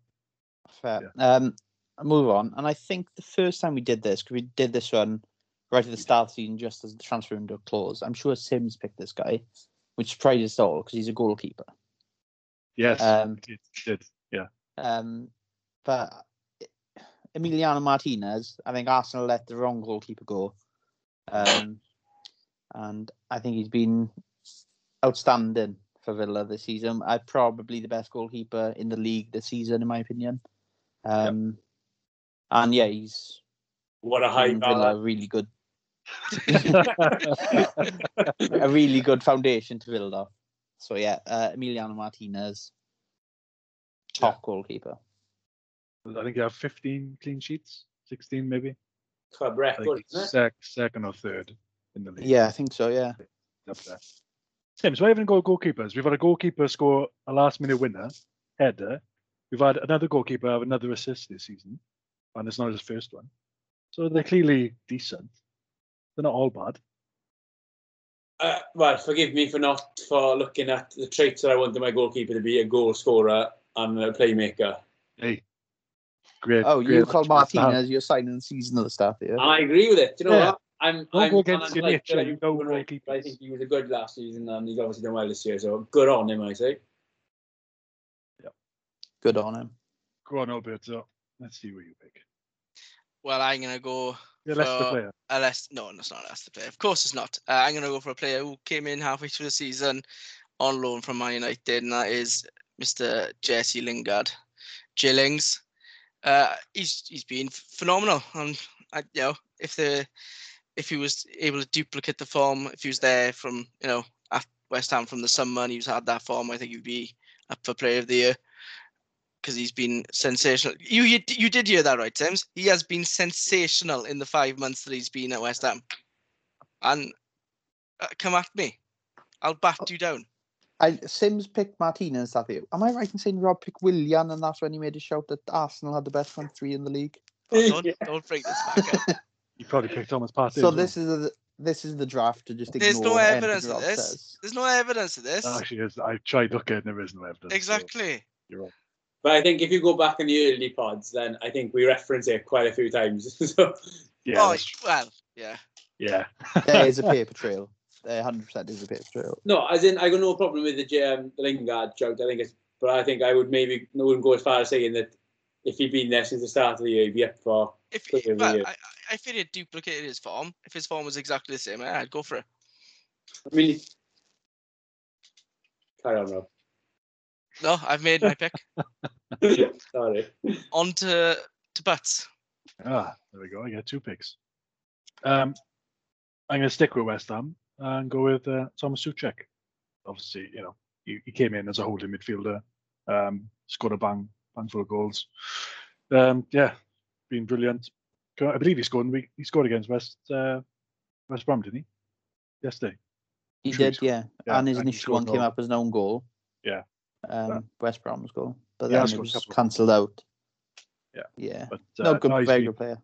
Fair. Um, I'll move on. And I think the first time we did this, because we did this one right at the start of the season, just as the transfer window closed. I'm sure Sims picked this guy, which surprised us all because he's a goalkeeper. Yes, Um, he did. Yeah. Um, but Emiliano Martinez, I think Arsenal let the wrong goalkeeper go. Um, and I think he's been outstanding for Villa this season. I probably the best goalkeeper in the league this season, in my opinion. Um, and yeah, he's what a high Villa a really good, a really good foundation to build off. So yeah, uh, Emiliano Martinez, top goalkeeper. I think you have 15 clean sheets, 16 maybe. Club record, he's isn't it? sec, second or third in the league. Yeah, I think so. Yeah. up there. Tim, so we haven't got goalkeepers. We've had a goalkeeper score a last minute winner, header. We've had another goalkeeper have another assist this season, and it's not his first one. So they're clearly decent. They're not all bad. Uh, well, forgive me for not for looking at the traits that I wanted my goalkeeper to be: a goal scorer and a playmaker. Hey, great. Oh, you call attributes to have. Martinez your signing season of the staff here. And I agree with it. You know Yeah. what? I'm, Don't I'm go against your unlike nature, that you I'm know doing right, but I goalkeepers. think he was a good last season, and he's obviously done well this year. So good on him, I say. Yeah. Good on him. Go on, Alberto. Let's see what you pick. Well, I'm gonna go You're Leicester For- player. a Leicester. No, it's not a Leicester player. Of course, it's not. Uh, I'm gonna go for a player who came in halfway through the season on loan from Man United, and that is Mr. Jesse Lingard. Jillings. Uh, he's he's been phenomenal. And I, you know, if the if he was able to duplicate the form, if he was there from you know at West Ham from the summer and he's had that form, I think he'd be up for Player of the Year. because he's been sensational. You, you you did hear that right, Sims. He has been sensational in the five months that he's been at West Ham. And uh, come at me, I'll bat you down. I Sims picked Martinez that year. Am I right in saying Rob picked Willian and that's when he made a shout that Arsenal had the best front three in the league? Oh, don't, don't bring this back up. You probably picked Thomas Partey. So as well. this is a, this is the draft to just There's no evidence of this. says. There's no evidence of this. There actually is. I tried looking, and there is no evidence. so Exactly. you're right. But I think if you go back in the early pods, then I think we reference it quite a few times. so Yeah. oh, well, yeah. yeah. There is a paper trail. There 100% is a paper trail. no, as in I got no problem with the um, Lingard joke. I think it's, but I think I would maybe I wouldn't go as far as saying that if he'd been there since the start of the year, he'd be up for. If, Could be well, weird. I, I- I feel it duplicated his form. If his form was exactly the same, I'd go for it. I mean, carry on, Rob. No, I've made my pick. Sorry. On to, to butts. Ah, there we go. I got two picks. Um, I'm going to stick with West Ham and go with uh, Tomas Soucek. Obviously, you know, he, he came in as a holding midfielder, um, scored a bang, bang full of goals. Um, yeah, been brilliant. I believe he scored. He scored against West uh, West Brom, didn't he? Yesterday. He Sure did, scored. yeah. Yeah, and his and initial one came up as an own goal. Yeah. Um, West Brom's goal. But Yeah, then it was cancelled out. Yeah. Yeah. But No, uh, good, he's very good player.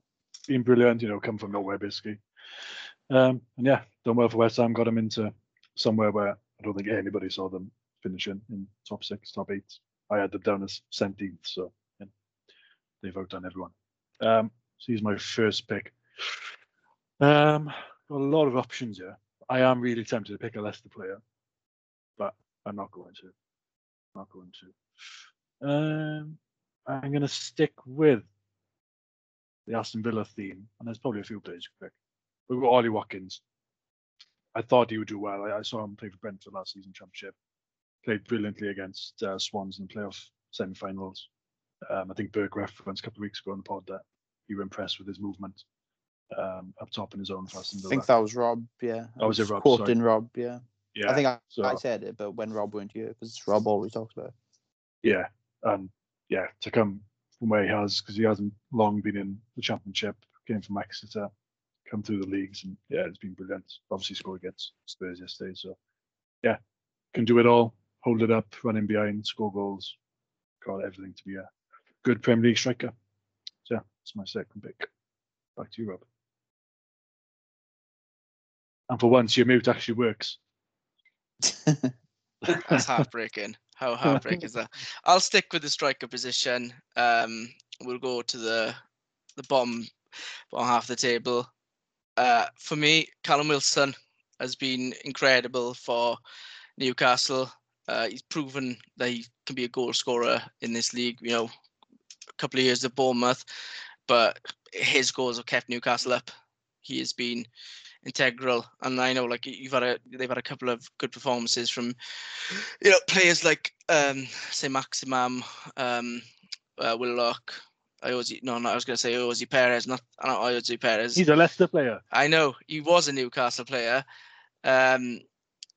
been brilliant, you know, come from nowhere basically. Um, and yeah, done well for West Ham, got them into somewhere where I don't think anybody saw them finishing in top six, top eight. I had them down as 17th, so yeah, they've outdone everyone. Um, so he's my first pick. Um, got a lot of options here. I am really tempted to pick a Leicester player, but I'm not going to. Not going to. Um, I'm going to stick with the Aston Villa theme, and there's probably a few players you could pick. We've got Ollie Watkins. I thought he would do well. I, I saw him play for Brentford last season championship. Played brilliantly against uh, Swans in the playoff semi-finals. Um, I think Burke referenced a couple of weeks ago on the pod that you were impressed with his movement um, up top in his own for Aston I think that was Rob, yeah. Oh, was it Rob? Quoting Rob, yeah. yeah, I think I, so- I said it, but when Rob weren't here, because Rob always talks about it. yeah, and yeah, to come from where he has, because he hasn't long been in the championship, came from Exeter, come through the leagues, and yeah, it's been brilliant. Obviously scored against Spurs yesterday, so yeah, can do it all, hold it up, run in behind, score goals, got everything to be a good Premier League striker. So yeah, that's my second pick. Back to you, Rob. And for once, your mute actually works. That's heartbreaking. How heartbreaking is that? I'll stick with the striker position. Um, we'll go to the the bottom bottom half of the table. Uh, for me, Callum Wilson has been incredible for Newcastle. Uh, he's proven that he can be a goal scorer in this league. You know, a couple of years at Bournemouth, but his goals have kept Newcastle up. He has been integral, and I know like you've had a they've had a couple of good performances from you know players like um say Maximum, um, uh, Willock. Ayoze, no, no, I was going to say Ayoze Perez, not not Ayoze Perez. He's a Leicester player. I know he was a Newcastle player. Um,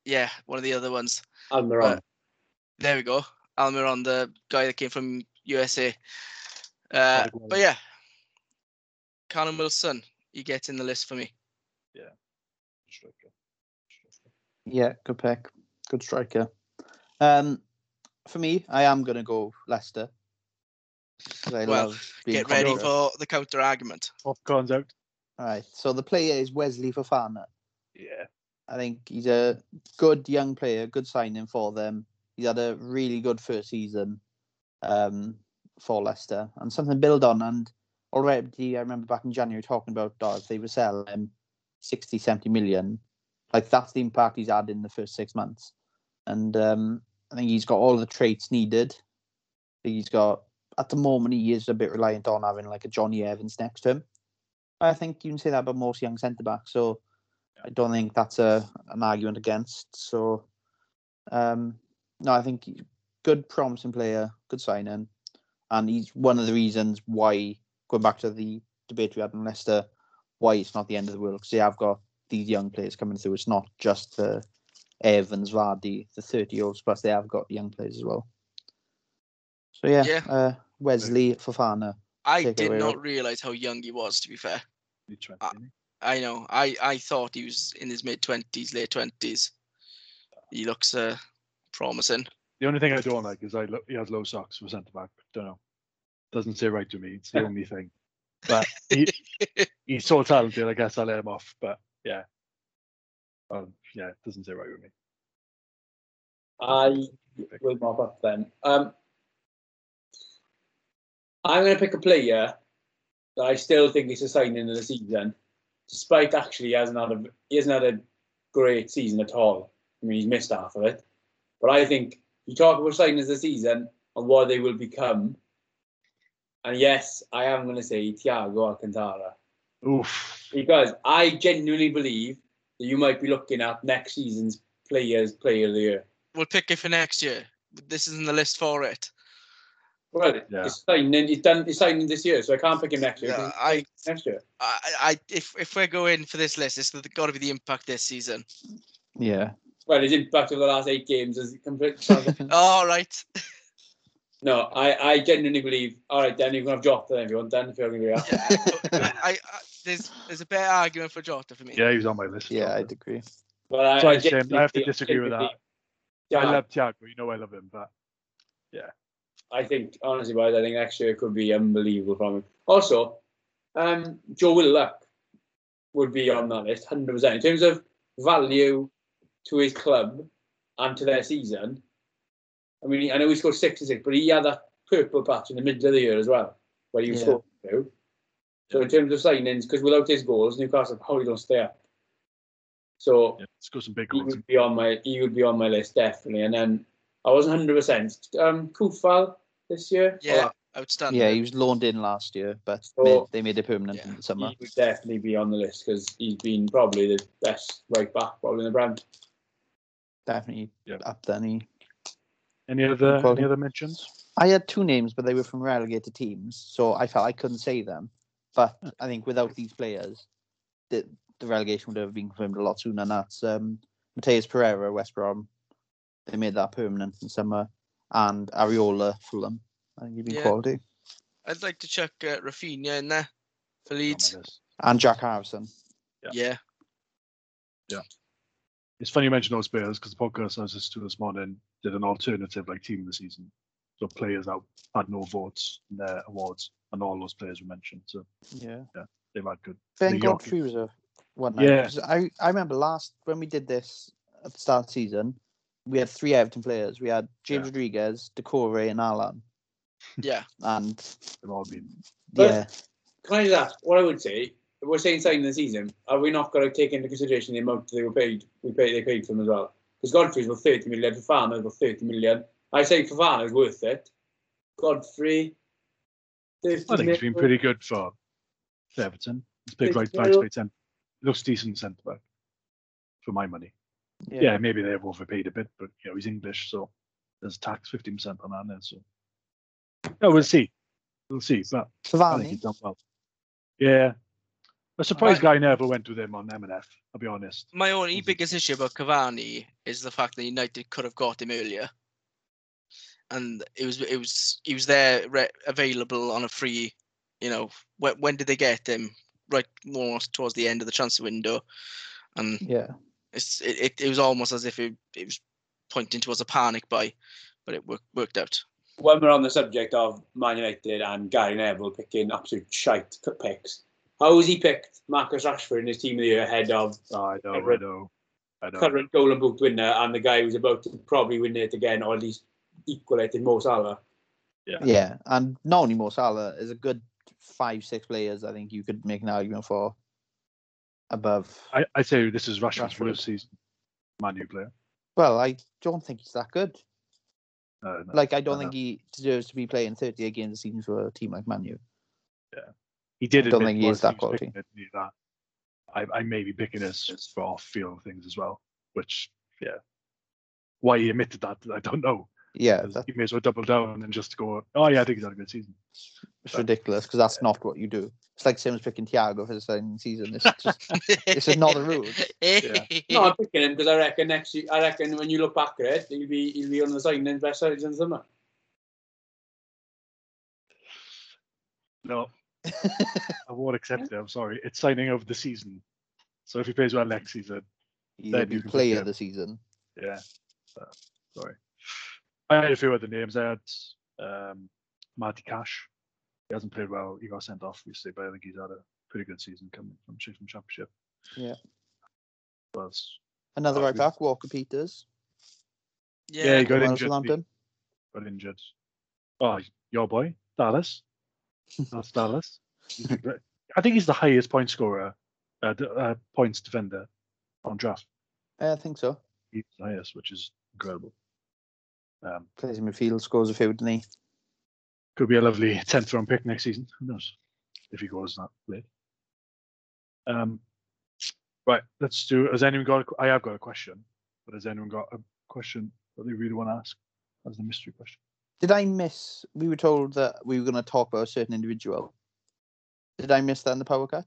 yeah, one of the other ones. Almiron. There we go. Almiron, the guy that came from USA. Uh, but yeah, Callum Wilson, he gets in the list for me. Yeah striker. Yeah, good pick. Good striker. Um, for me, I am going to go Leicester. 'Cause I Well, love Get ready controversial. for the counter argument. Popcorn's out. All right. So the player is Wesley Fofana. Yeah. I think he's a good young player, good signing for them. He's had a really good first season um, for Leicester and something to build on. And already, I remember back in January talking about oh, if they were selling him 60, 70 million, like that's the impact he's had in the first six months. And um, I think he's got all the traits needed. He's got, at the moment, he is a bit reliant on having like a Jonny Evans next to him. I think you can say that about most young centre backs. So I don't think that's a an argument against. So um, no, I think he's good, promising player, good signing, and he's one of the reasons why going back to the debate we had in Leicester, why it's not the end of the world because they have got these young players coming through. It's not just the Evans, Vardy, the thirty year olds, plus they have got young players as well. So yeah, Yeah. Uh, Wesley Fofana. I Take did not realize how young he was. To be fair, He's 20, Uh. I know. I I thought he was in his mid twenties, late twenties. He looks uh, promising. The only thing I don't like is I lo- he has low socks for centre back. Don't know. Doesn't say right to me. It's the only thing. But he, he's so talented. I guess I'll let him off. But yeah, um, yeah, it doesn't say right with me. I will mop up then. Um, I'm going to pick a player that I still think is a signing of the season, despite actually he hasn't had a he hasn't had a great season at all. I mean, he's missed half of it, but I think you talk about signings of the season and what they will become. And yes, I am going to say Thiago Alcantara Oof. because I genuinely believe that you might be looking at next season's players player of the year. We'll pick it for next year. This isn't the list for it. Well, Yeah. he's signing. He's done. He's signing this year, so I can't pick him next year. 'cause Yeah, I, next year. I, I, if if we're going for this list, it's got to be the impact this season. Yeah. Well, his impact over the last eight games is complete. All right. no, I, I genuinely believe. All right, then you can have Jota then if you want. Then if you're going to be out. I, I, there's there's a better argument for Jota for me. Yeah, he was on my list. Yeah, I'd agree. But I, Sorry, I, Shane, I have to disagree with that. Yeah, I love Thiago. You know I love him, but I think honestly, guys, I think next year could be unbelievable from him. Also, um, Joe Willock would be on that list, hundred percent in terms of value to his club and to their season. I mean, I know he scored six and six, but he had that purple patch in the middle of the year as well, where he was Yeah. scoring through. So in terms of signings, because without his goals, Newcastle probably don't stay up. So yeah, score some big he would be on my he would be on my list definitely. And then I wasn't hundred percent. Um, Coufal this year. Yeah, Well, outstanding. Yeah, he was loaned in last year, but So- made, they made it permanent Yeah. in the summer. he would definitely be on the list because he's been probably the best right back probably in the brand. Definitely Yeah. up there. and he- Any other Quality. any other mentions? I had two names, but they were from relegated teams, so I felt I couldn't say them. But I think without these players, the the relegation would have been confirmed a lot sooner. And that's um, Matheus Pereira, West Brom. They made that permanent in summer, and Areola, Fulham. I think he'd be Yeah. quality. I'd like to chuck uh, Raphinha in there for On Leeds. list. And Jack Harrison. Yeah. Yeah. It's funny you mention those players because the podcast I was listening to this morning did an alternative like team of the season. So players that had no votes in their awards, and all those players were mentioned. So Yeah. yeah, they've had good. Ben The Yorkie. Godfrey was a one. night, Yeah. 'cause I I remember last when we did this at the start of the season, we had three Everton players. We had James Yeah. Rodriguez, Doucoure, and Allan. Yeah. And They've all been. Yeah, Can I just ask, what I would say, if we're saying signing the season, are we not going to take into consideration the amount they were paid, we paid, they paid for them as well? Because Godfrey's worth 30 million, Fofana's worth 30 million. I say Fofana's worth it. Godfrey, I think he's been pretty good for for Everton. He's played right back, played centre. Looks decent centre back for my money. Yeah. maybe they've overpaid a bit, but you know he's English, so there's tax fifteen percent on that. Now, so yeah, we'll see. We'll see. But I think he's done well. Yeah. I'm surprised Guy Neville went with him on MNF, I'll be honest. My only biggest issue about Cavani is the fact that United could have got him earlier, and it was it was he was there re- available on a free. You know, when when did they get him? Right, more towards the end of the transfer window, and Yeah. It's it, it, it was almost as if it, it was pointing towards a panic buy, but it worked worked out. When we're on the subject of Man United and Gary Neville picking absolute shite picks, how has he picked Marcus Rashford in his team of the year ahead of Oh, I know, I Everett. know. I know. current Golden Boot winner and the guy who's about to probably win it again, or at least equal it in Mo Salah? Yeah. And not only Mo Salah is a good five, six players. I think you could make an argument for above. I, I say this is Rashford's Rashford. worst season. Man U player. Well, I don't think he's that good. Uh, no. Like I don't I think he deserves to be playing 38 games a season for a team like Man U. he did I don't think he is that quality. picking it, didn't he, that I, I may be picking this for off field things as well, which, yeah. Why he admitted that, I don't know. Yeah, 'cause that's He may as well double down and just go, oh, yeah, I think he's had a good season. it's ridiculous because that's not what you do. It's like same as picking Thiago for the second season. It's just This is not a rule. No, I'm picking him because I reckon next year, I reckon when you look back at it, he'll be he'll be on the signings best sides in the summer. No, I won't accept it. I'm sorry. It's signing of the season. So if he plays well next season, He's Then gonna be you can player of the season. yeah. Uh, sorry. I had a few other names. I had um, Matty Cash. He hasn't played well. He got sent off recently, but I think he's had a pretty good season coming from Chiefs Championship. Yeah. Was Another right back, Walker Peters. Yeah, he got from injured. Southampton. got injured. Oh, your boy Dallas. That's Dallas. He's been great. I think he's the highest point scorer, uh, uh, points defender on draft. Yeah, I think so. He's the highest, which is incredible. Um, Plays in midfield, scores a few, doesn't he? could be a lovely 10th round pick next season. Who knows if he goes that late. Um, right, let's do. Has anyone got? A, I have got a question, but has anyone got a question that they really want to ask? As the mystery question. Did I miss? We were told that we were going to talk about a certain individual. Did I miss that in the power cut?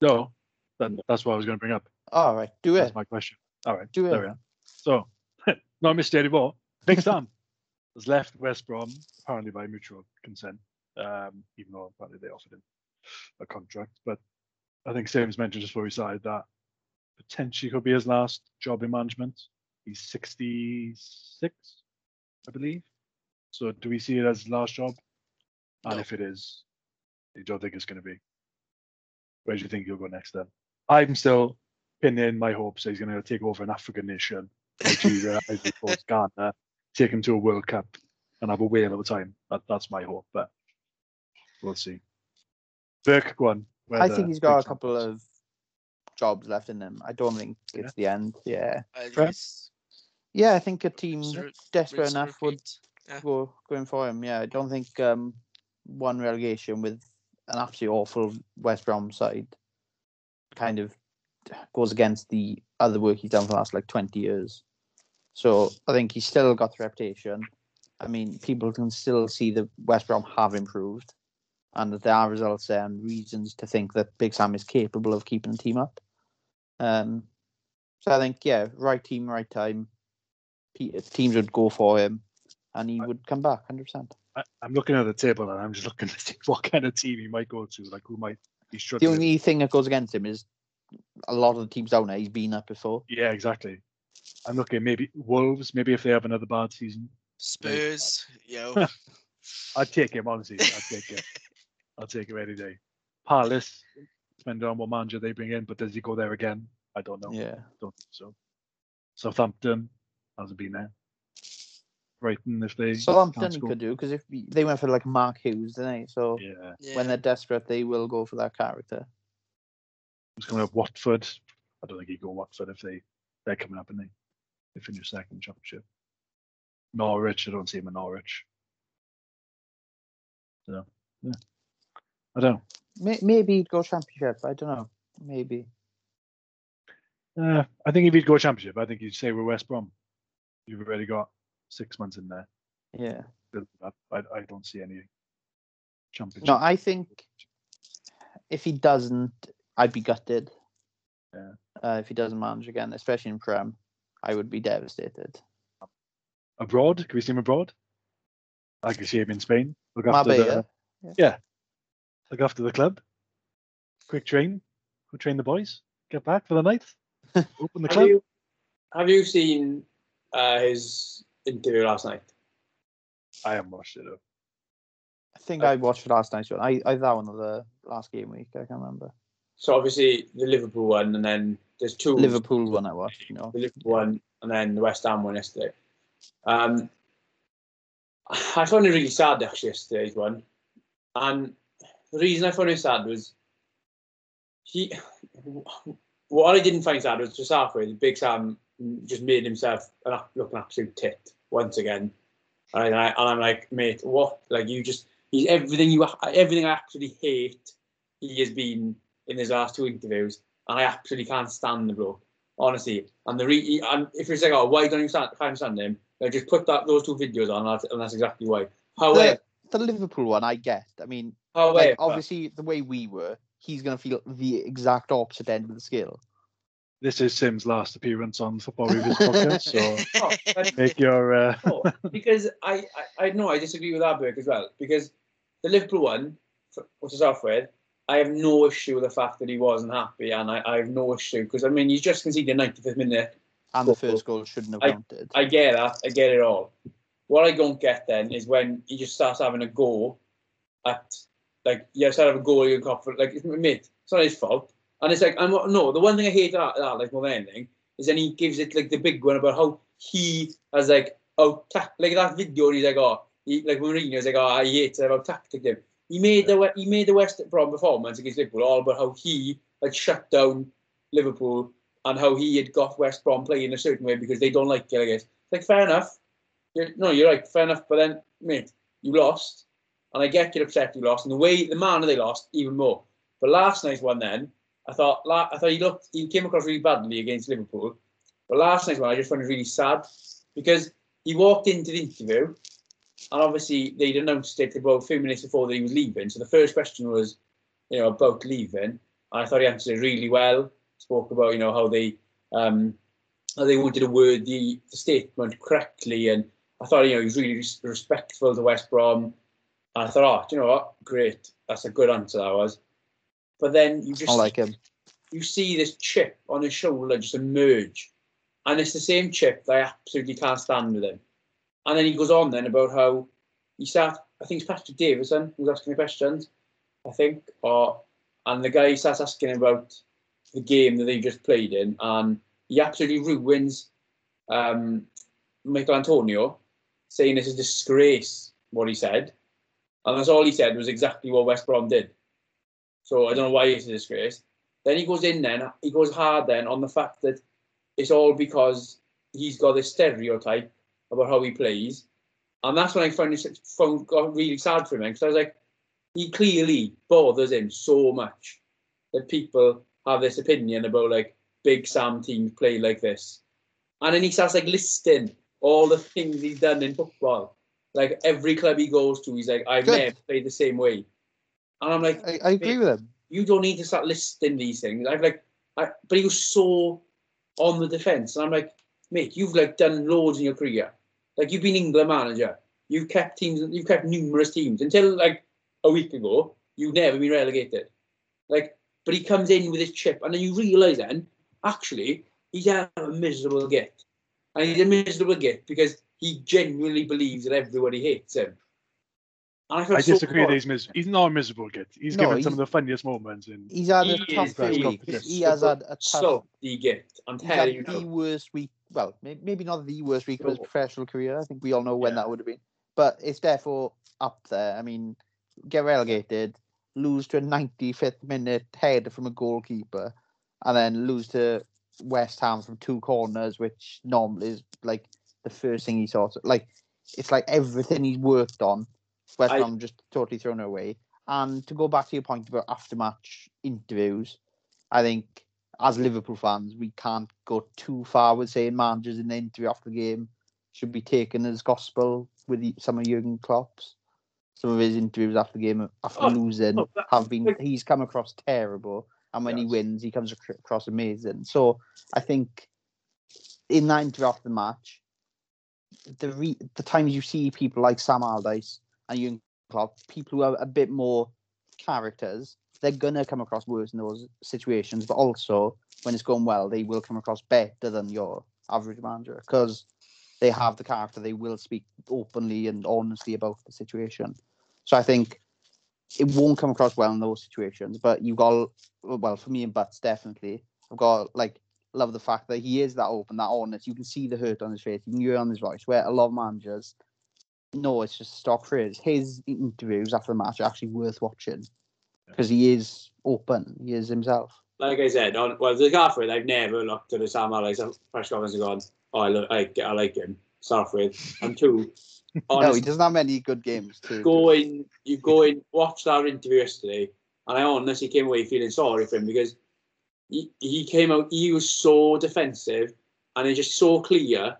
No, that, that's what I was going to bring up. All right, do it. That's my question. All right, Do it. there we are. So, not Mr. anymore. Big Sam has left West Brom apparently by mutual consent, um, even though apparently they offered him a contract. But I think Sam's mentioned just before we started that potentially could be his last job in management. He's 66, I believe. So, do we see it as his last job? And No. if it is, you don't think it's going to be? Where do you think he'll go next then? I'm still pinning my hopes that he's going to take over an African nation, Nigeria, Ivory Coast, Ghana, take him to a World Cup and have a whale of a time. That, that's my hope, but we'll see. Burke, go on. I think he's got a couple samples? of jobs left in him. I don't think Yeah. it's the end. Yeah, I think yeah. I think a team rinse desperate rinse and enough would. Yeah. go going for him. Yeah, I don't think um, one relegation with an absolutely awful West Brom side kind of goes against the other work he's done for the last like twenty years. So I think he's still got the reputation. I mean, people can still see that West Brom have improved, and that there are results there and reasons to think that Big Sam is capable of keeping the team up. Um, so I think, yeah, right team, right time. Teams would go for him, and he would come back, hundred percent. I, I'm looking at the table and I'm just looking to see what kind of team he might go to, like who might be struggling. The only thing that goes against him is a lot of the teams down there he's been at before. Yeah, exactly. I'm looking maybe Wolves, maybe if they have another bad season. Spurs, yo. I'd take him, honestly. I'd take him. I'll take him any day. Palace, depending on what manager they bring in, but does he go there again? I don't know. Yeah, Don't think so. Southampton hasn't been there. Brighton, if they Southampton can't he could do because if they went for like Mark Hughes, didn't they? So Yeah, yeah. when they're desperate, they will go for that character. who's coming up? Watford. I don't think he'd go Watford if they they're coming up and they they finish second championship. Norwich, I don't see him in Norwich. So yeah, I don't. know. Maybe he'd go championship. I don't know. Maybe. Uh, I think if he'd go championship, I think you'd say we're West Brom. You've already got six months in there. Yeah. I, I don't see any championship. No, I think if he doesn't, I'd be gutted. Yeah. Uh, if he doesn't manage again, especially in Prem, I would be devastated. abroad. Can we see him abroad? I can see him in Spain. Look after Marbella. the look after the club. Quick train. Go train the boys. Get back for the night. Open the Have club. you, have you seen uh, his interview last night? I haven't watched it. Though. I think I watched last night's one. I, I that one of the last game week. I can't remember. So obviously the Liverpool one, and then there's two Liverpool one I watched. You know. the Liverpool one, and then the West Ham one yesterday. Um, I found it really sad actually yesterday's one, and the reason I found it sad was he. What I didn't find sad was just halfway. The Big Sam just made himself look an absolute tit once again, and, I, and I'm like, mate, what? Like you just he's everything you everything I actually hate. He has been in his last two interviews, and I absolutely can't stand the bloke honestly. And the re- and if you say, saying, oh, why don't you stand, can't stand him? Then just put that those two videos on, and that's, and that's exactly why. However, The, the Liverpool one, I get. I mean, however, like obviously the way we were, he's gonna feel the exact opposite end of the scale. This is Sim's last appearance on Football Reviews podcast, so Oh, but- make your uh, no, because I, I I know I disagree with that Burke as well because the Liverpool one, for- to start off with, I have no issue with the fact that he wasn't happy, and I, I have no issue because I mean he's just conceded 95th minute. And the first goal shouldn't have I- counted. I get that, I get it all. What I don't get then is when he just starts having a go at like yeah, start having a go you cop for like mate, it's not his fault. And it's like I'm no, the one thing I hate that, that like more than anything is then he gives it like the big one about how he has like oh ta- like that video and he's like oh he, like Mourinho's like oh I hate it about tactic him. He made the he made the West Brom performance against Liverpool all about how he like shut down Liverpool and how he had got West Brom playing a certain way because they don't like guess like fair enough. You're, no, you're right, fair enough. But then, mate, you lost, and I get you're upset you lost, and the way the manner they lost even more. But last night's one, then I thought I thought he looked he came across really badly against Liverpool. But last night's one, I just found it really sad because he walked into the interview, and obviously they'd announced it about a few minutes before that he was leaving. So the first question was, you know, about leaving, and I thought he answered it really well. Spoke about you know how they um, how they wanted to word the, the statement correctly, and I thought you know he was really res- respectful to West Brom. And I thought, oh, you know what? Great, that's a good answer that was. But then you just I like him. you see this chip on his shoulder just emerge, and it's the same chip that I absolutely can't stand with him. And then he goes on then about how he start. I think it's Patrick Davison who's asking the questions. I think, or and the guy starts asking about the game that they just played in, and he absolutely ruins um, Michael Antonio, saying it's a disgrace what he said, and that's all he said was exactly what West Brom did. So I don't know why it's a disgrace. Then he goes in then, he goes hard then on the fact that it's all because he's got this stereotype about how he plays. And that's when I found it found, got really sad for him because I was like, he clearly bothers him so much that people have this opinion about like big Sam teams play like this. And then he starts like listing all the things he's done in football. Like every club he goes to, he's like, I've Good. never played the same way. And I'm like, I, I agree with him. you don't need to start listing these things. I've like, I, but he was so on the defence, and I'm like, mate, you've like done loads in your career. Like you've been England manager, you've kept teams, you've kept numerous teams until like a week ago. You've never been relegated. Like, but he comes in with his chip, and then you realise then, actually, he's had a miserable git, and he's a miserable git because he genuinely believes that everybody hates him. And I, I disagree. That bad. he's mis- he's not a miserable git. He's No, given some of the funniest moments in. He's had a He tough is the- week. He has had a tough. Salty git. I'm telling you. the now. worst week. Well, maybe not the worst week of his professional career. I think we all know when Yeah. that would have been. But it's therefore up there. I mean, get relegated, lose to a 95th minute header from a goalkeeper, and then lose to West Ham from two corners, which normally is like the first thing he sorts. Like it's like everything he's worked on, West I- Ham just totally thrown away. And to go back to your point about after-match interviews, I think as Liverpool fans, we can't go too far with saying managers in the interview after the game should be taken as gospel with some of Jurgen Klopp's. Some of his interviews after the game, after Oh, losing, oh, that- have been he's come across terrible, and when he wins, he comes across amazing. So I think in that interview after the match, the re- the times you see people like Sam Allardyce and Jurgen Klopp, people who are a bit more characters, they're gonna come across worse in those situations. But also, when it's going well, they will come across better than your average manager because they have the character. They will speak openly and honestly about the situation. So I think it won't come across well in those situations. But you've got well for me and Butts definitely. I've got like love the fact that he is that open, that honest. You can see the hurt on his face. You can hear on his voice. Where a lot of managers, no, it's just stock phrase. His interviews after the match are actually worth watching because he is open. He is himself. Like I said, on well, the with, I've never looked at the Sam Allardyce press conference and gone, oh, I, look, I, I like him. Start with, and two, No, he doesn't have many good games to go in, you go in, watch that interview yesterday, and I honestly came away feeling sorry for him because he, he came out, he was so defensive, and it's just so clear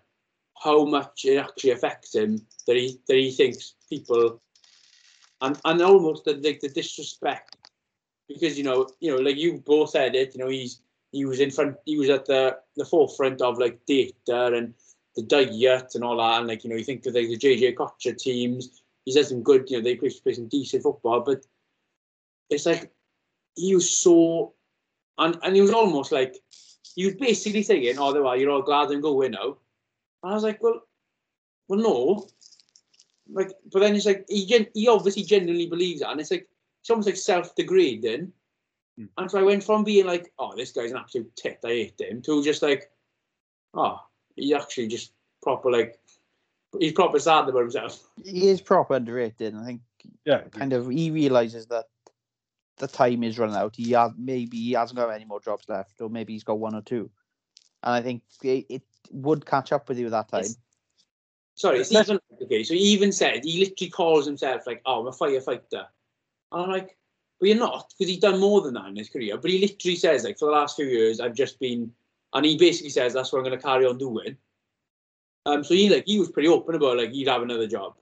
how much it actually affects him that he that he thinks people, and and almost the like the disrespect, because you know you know like you both said it, you know he's he was in front, he was at the the forefront of like data and the diet and all that, and like you know you think of like the Jay-Jay Okocha teams He's had some good, you know, they play, some decent football, but it's like he was so, and and he was almost like he was basically saying, "Oh, well, you're all glad I'm going now," and I was like, "Well, well, no." Like, but then it's like he gen- he obviously genuinely believes that, and it's like it's almost like self-degrading. Hmm. And so I went from being like, "Oh, this guy's an absolute tit, I hate him," to just like, "Oh, he actually just proper like, he's proper sad about himself." He is proper underrated. and I think Yeah, kind of he realizes that the time is running out. He has, maybe he hasn't got any more jobs left, or maybe he's got one or two. And I think it, it would catch up with you that time. It's- Sorry, it's even okay. So he even said he literally calls himself like, "Oh, I'm a firefighter," and I'm like, "But you're not, because he's done more than that in his career." But he literally says like, "For the last few years, I've just been," and he basically says that's what I'm going to carry on doing. Um, so he like he was pretty open about like he'd have another job,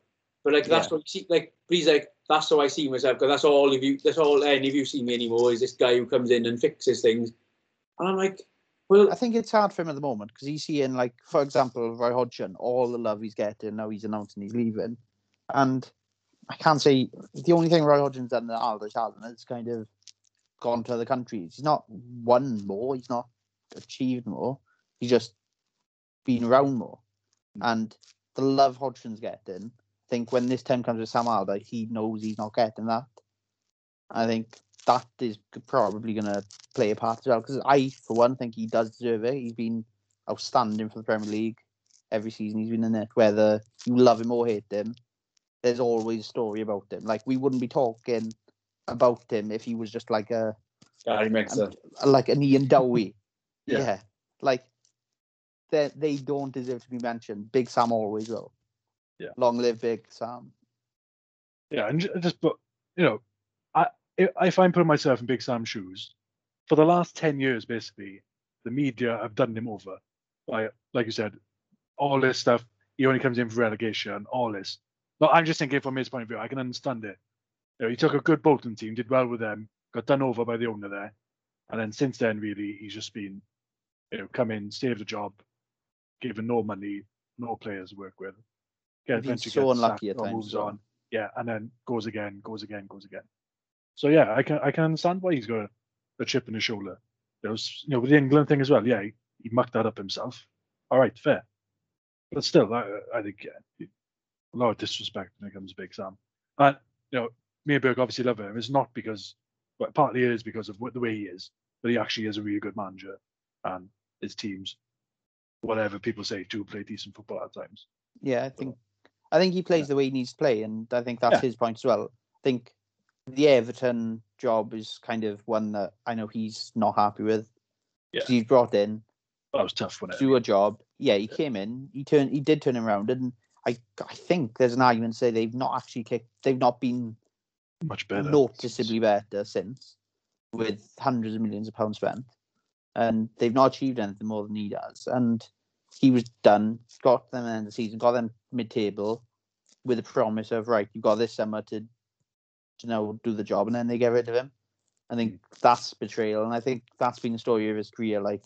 but like that's Yeah. what he see like. But he's like, that's how I see myself because that's all of you. That's all any of you see me anymore is this guy who comes in and fixes things, and I'm like, well, I think it's hard for him at the moment because he's seeing, like, for example, Roy Hodgson, all the love he's getting now he's announcing he's leaving. And I can't say the only thing Roy Hodgson's done that Allardyce hasn't is kind of gone to other countries. He's not won more, he's not achieved more, he's just been around more. Hmm. And the love Hodgson's getting, I think when this time comes with Sam Allardyce, he knows he's not getting that. I think that is probably going to play a part as well. Because I, for one, think he does deserve it. He's been outstanding for the Premier League every season he's been in it. Whether you love him or hate him, there's always a story about him. Like we wouldn't be talking about him if he was just like a Gary um, Megson. like an Ian Dowie. Yeah. yeah. like they they don't deserve to be mentioned. Big Sam always will. Yeah. Long live Big Sam. Yeah, and just but you know, if I'm putting myself in Big Sam's shoes, for the last ten years, basically, the media have done him over. By like you said, all this stuff. He only comes in for relegation. All this. No, I'm just thinking from his point of view. I can understand it. You know, he took a good Bolton team, did well with them, got done over by the owner there, and then since then, really, he's just been, you know, come in, save the job, given no money, no players to work with. Get, eventually so unlucky sacked at times moves on yeah, and then goes again, goes again, goes again. So yeah, I can I can understand why he's got a, a chip in his shoulder. There was you know with the England thing as well. Yeah, he, he mucked that up himself. All right, fair, but still, I I think yeah, a lot of disrespect when it comes to Big Sam. And you know, me and Burke obviously love him. It's not because, well, partly it is because of what, the way he is, but he actually is a really good manager, and his teams, whatever people say, do play decent football at times. Yeah, I think I think he plays the way he needs to play, and I think that's Yeah. his point as well. I think the Everton job is kind of one that I know he's not happy with. Yeah. He's brought in That was tough, to wasn't do a job. Yeah, he came in, he turned, he did turn him around, and I I think there's an argument to say they've not actually kicked, they've not been Much better. noticeably better since, with hundreds of millions of pounds spent, and they've not achieved anything more than he does. And he was done, got them in the season, got them mid-table, with a promise of right, you've got this summer to, to now do the job, and then they get rid of him. I think hmm. that's betrayal, and I think that's been the story of his career. Like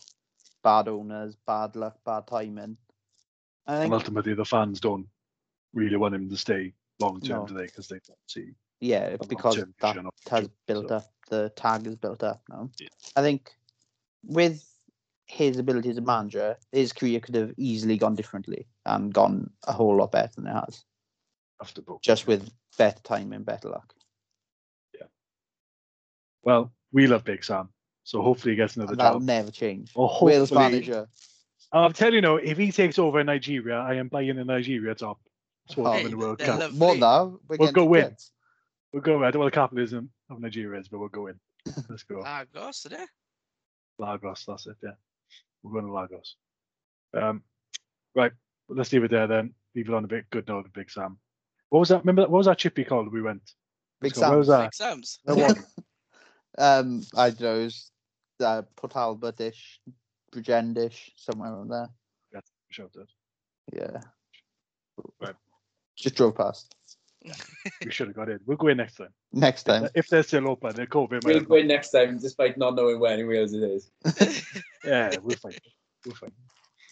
bad owners, bad luck, bad timing. I And ultimately, the fans don't really want him to stay long term, No. do they? Because they don't see. yeah, because that vision of the has built so. up the tag is built up now. Yeah. I think with his ability as a manager, his career could have easily gone differently and gone a whole lot better than it has. after both. Just with better time and better luck. Well, we love Big Sam, so hopefully he gets another And that'll job. never change. Or Wales hopefully- manager. I'll tell you now, if he takes over in Nigeria, I am buying a Nigeria top. That's what Oh, I'm in the World they're Cup. lovely. More now. We're We'll go win. kids. We'll go. I don't know what the capitalism of Nigeria is, but we'll go in. Let's go. Lagos, today. Lagos, that's it. Yeah, we're going to Lagos. Um, right. Let's leave it there then. Leave it on a bit good note. of Big Sam. What was that? Remember what was that chippy called? We went. Big Let's was Sam. that? Big Sam's. There was- Um, I don't know. it was, Uh, Port Talbot-ish, Bridgend-ish, somewhere around there. Shout out. Yeah. Right. Just drove past. We should have got in. We'll go in next time. Next time. If they're still open, they're COVID. We'll have win next time, despite not knowing where in Wales it is. Yeah, we'll fight. We'll fight.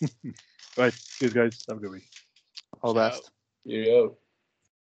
right. Cheers, guys. Have a good week. All the best. Here you go.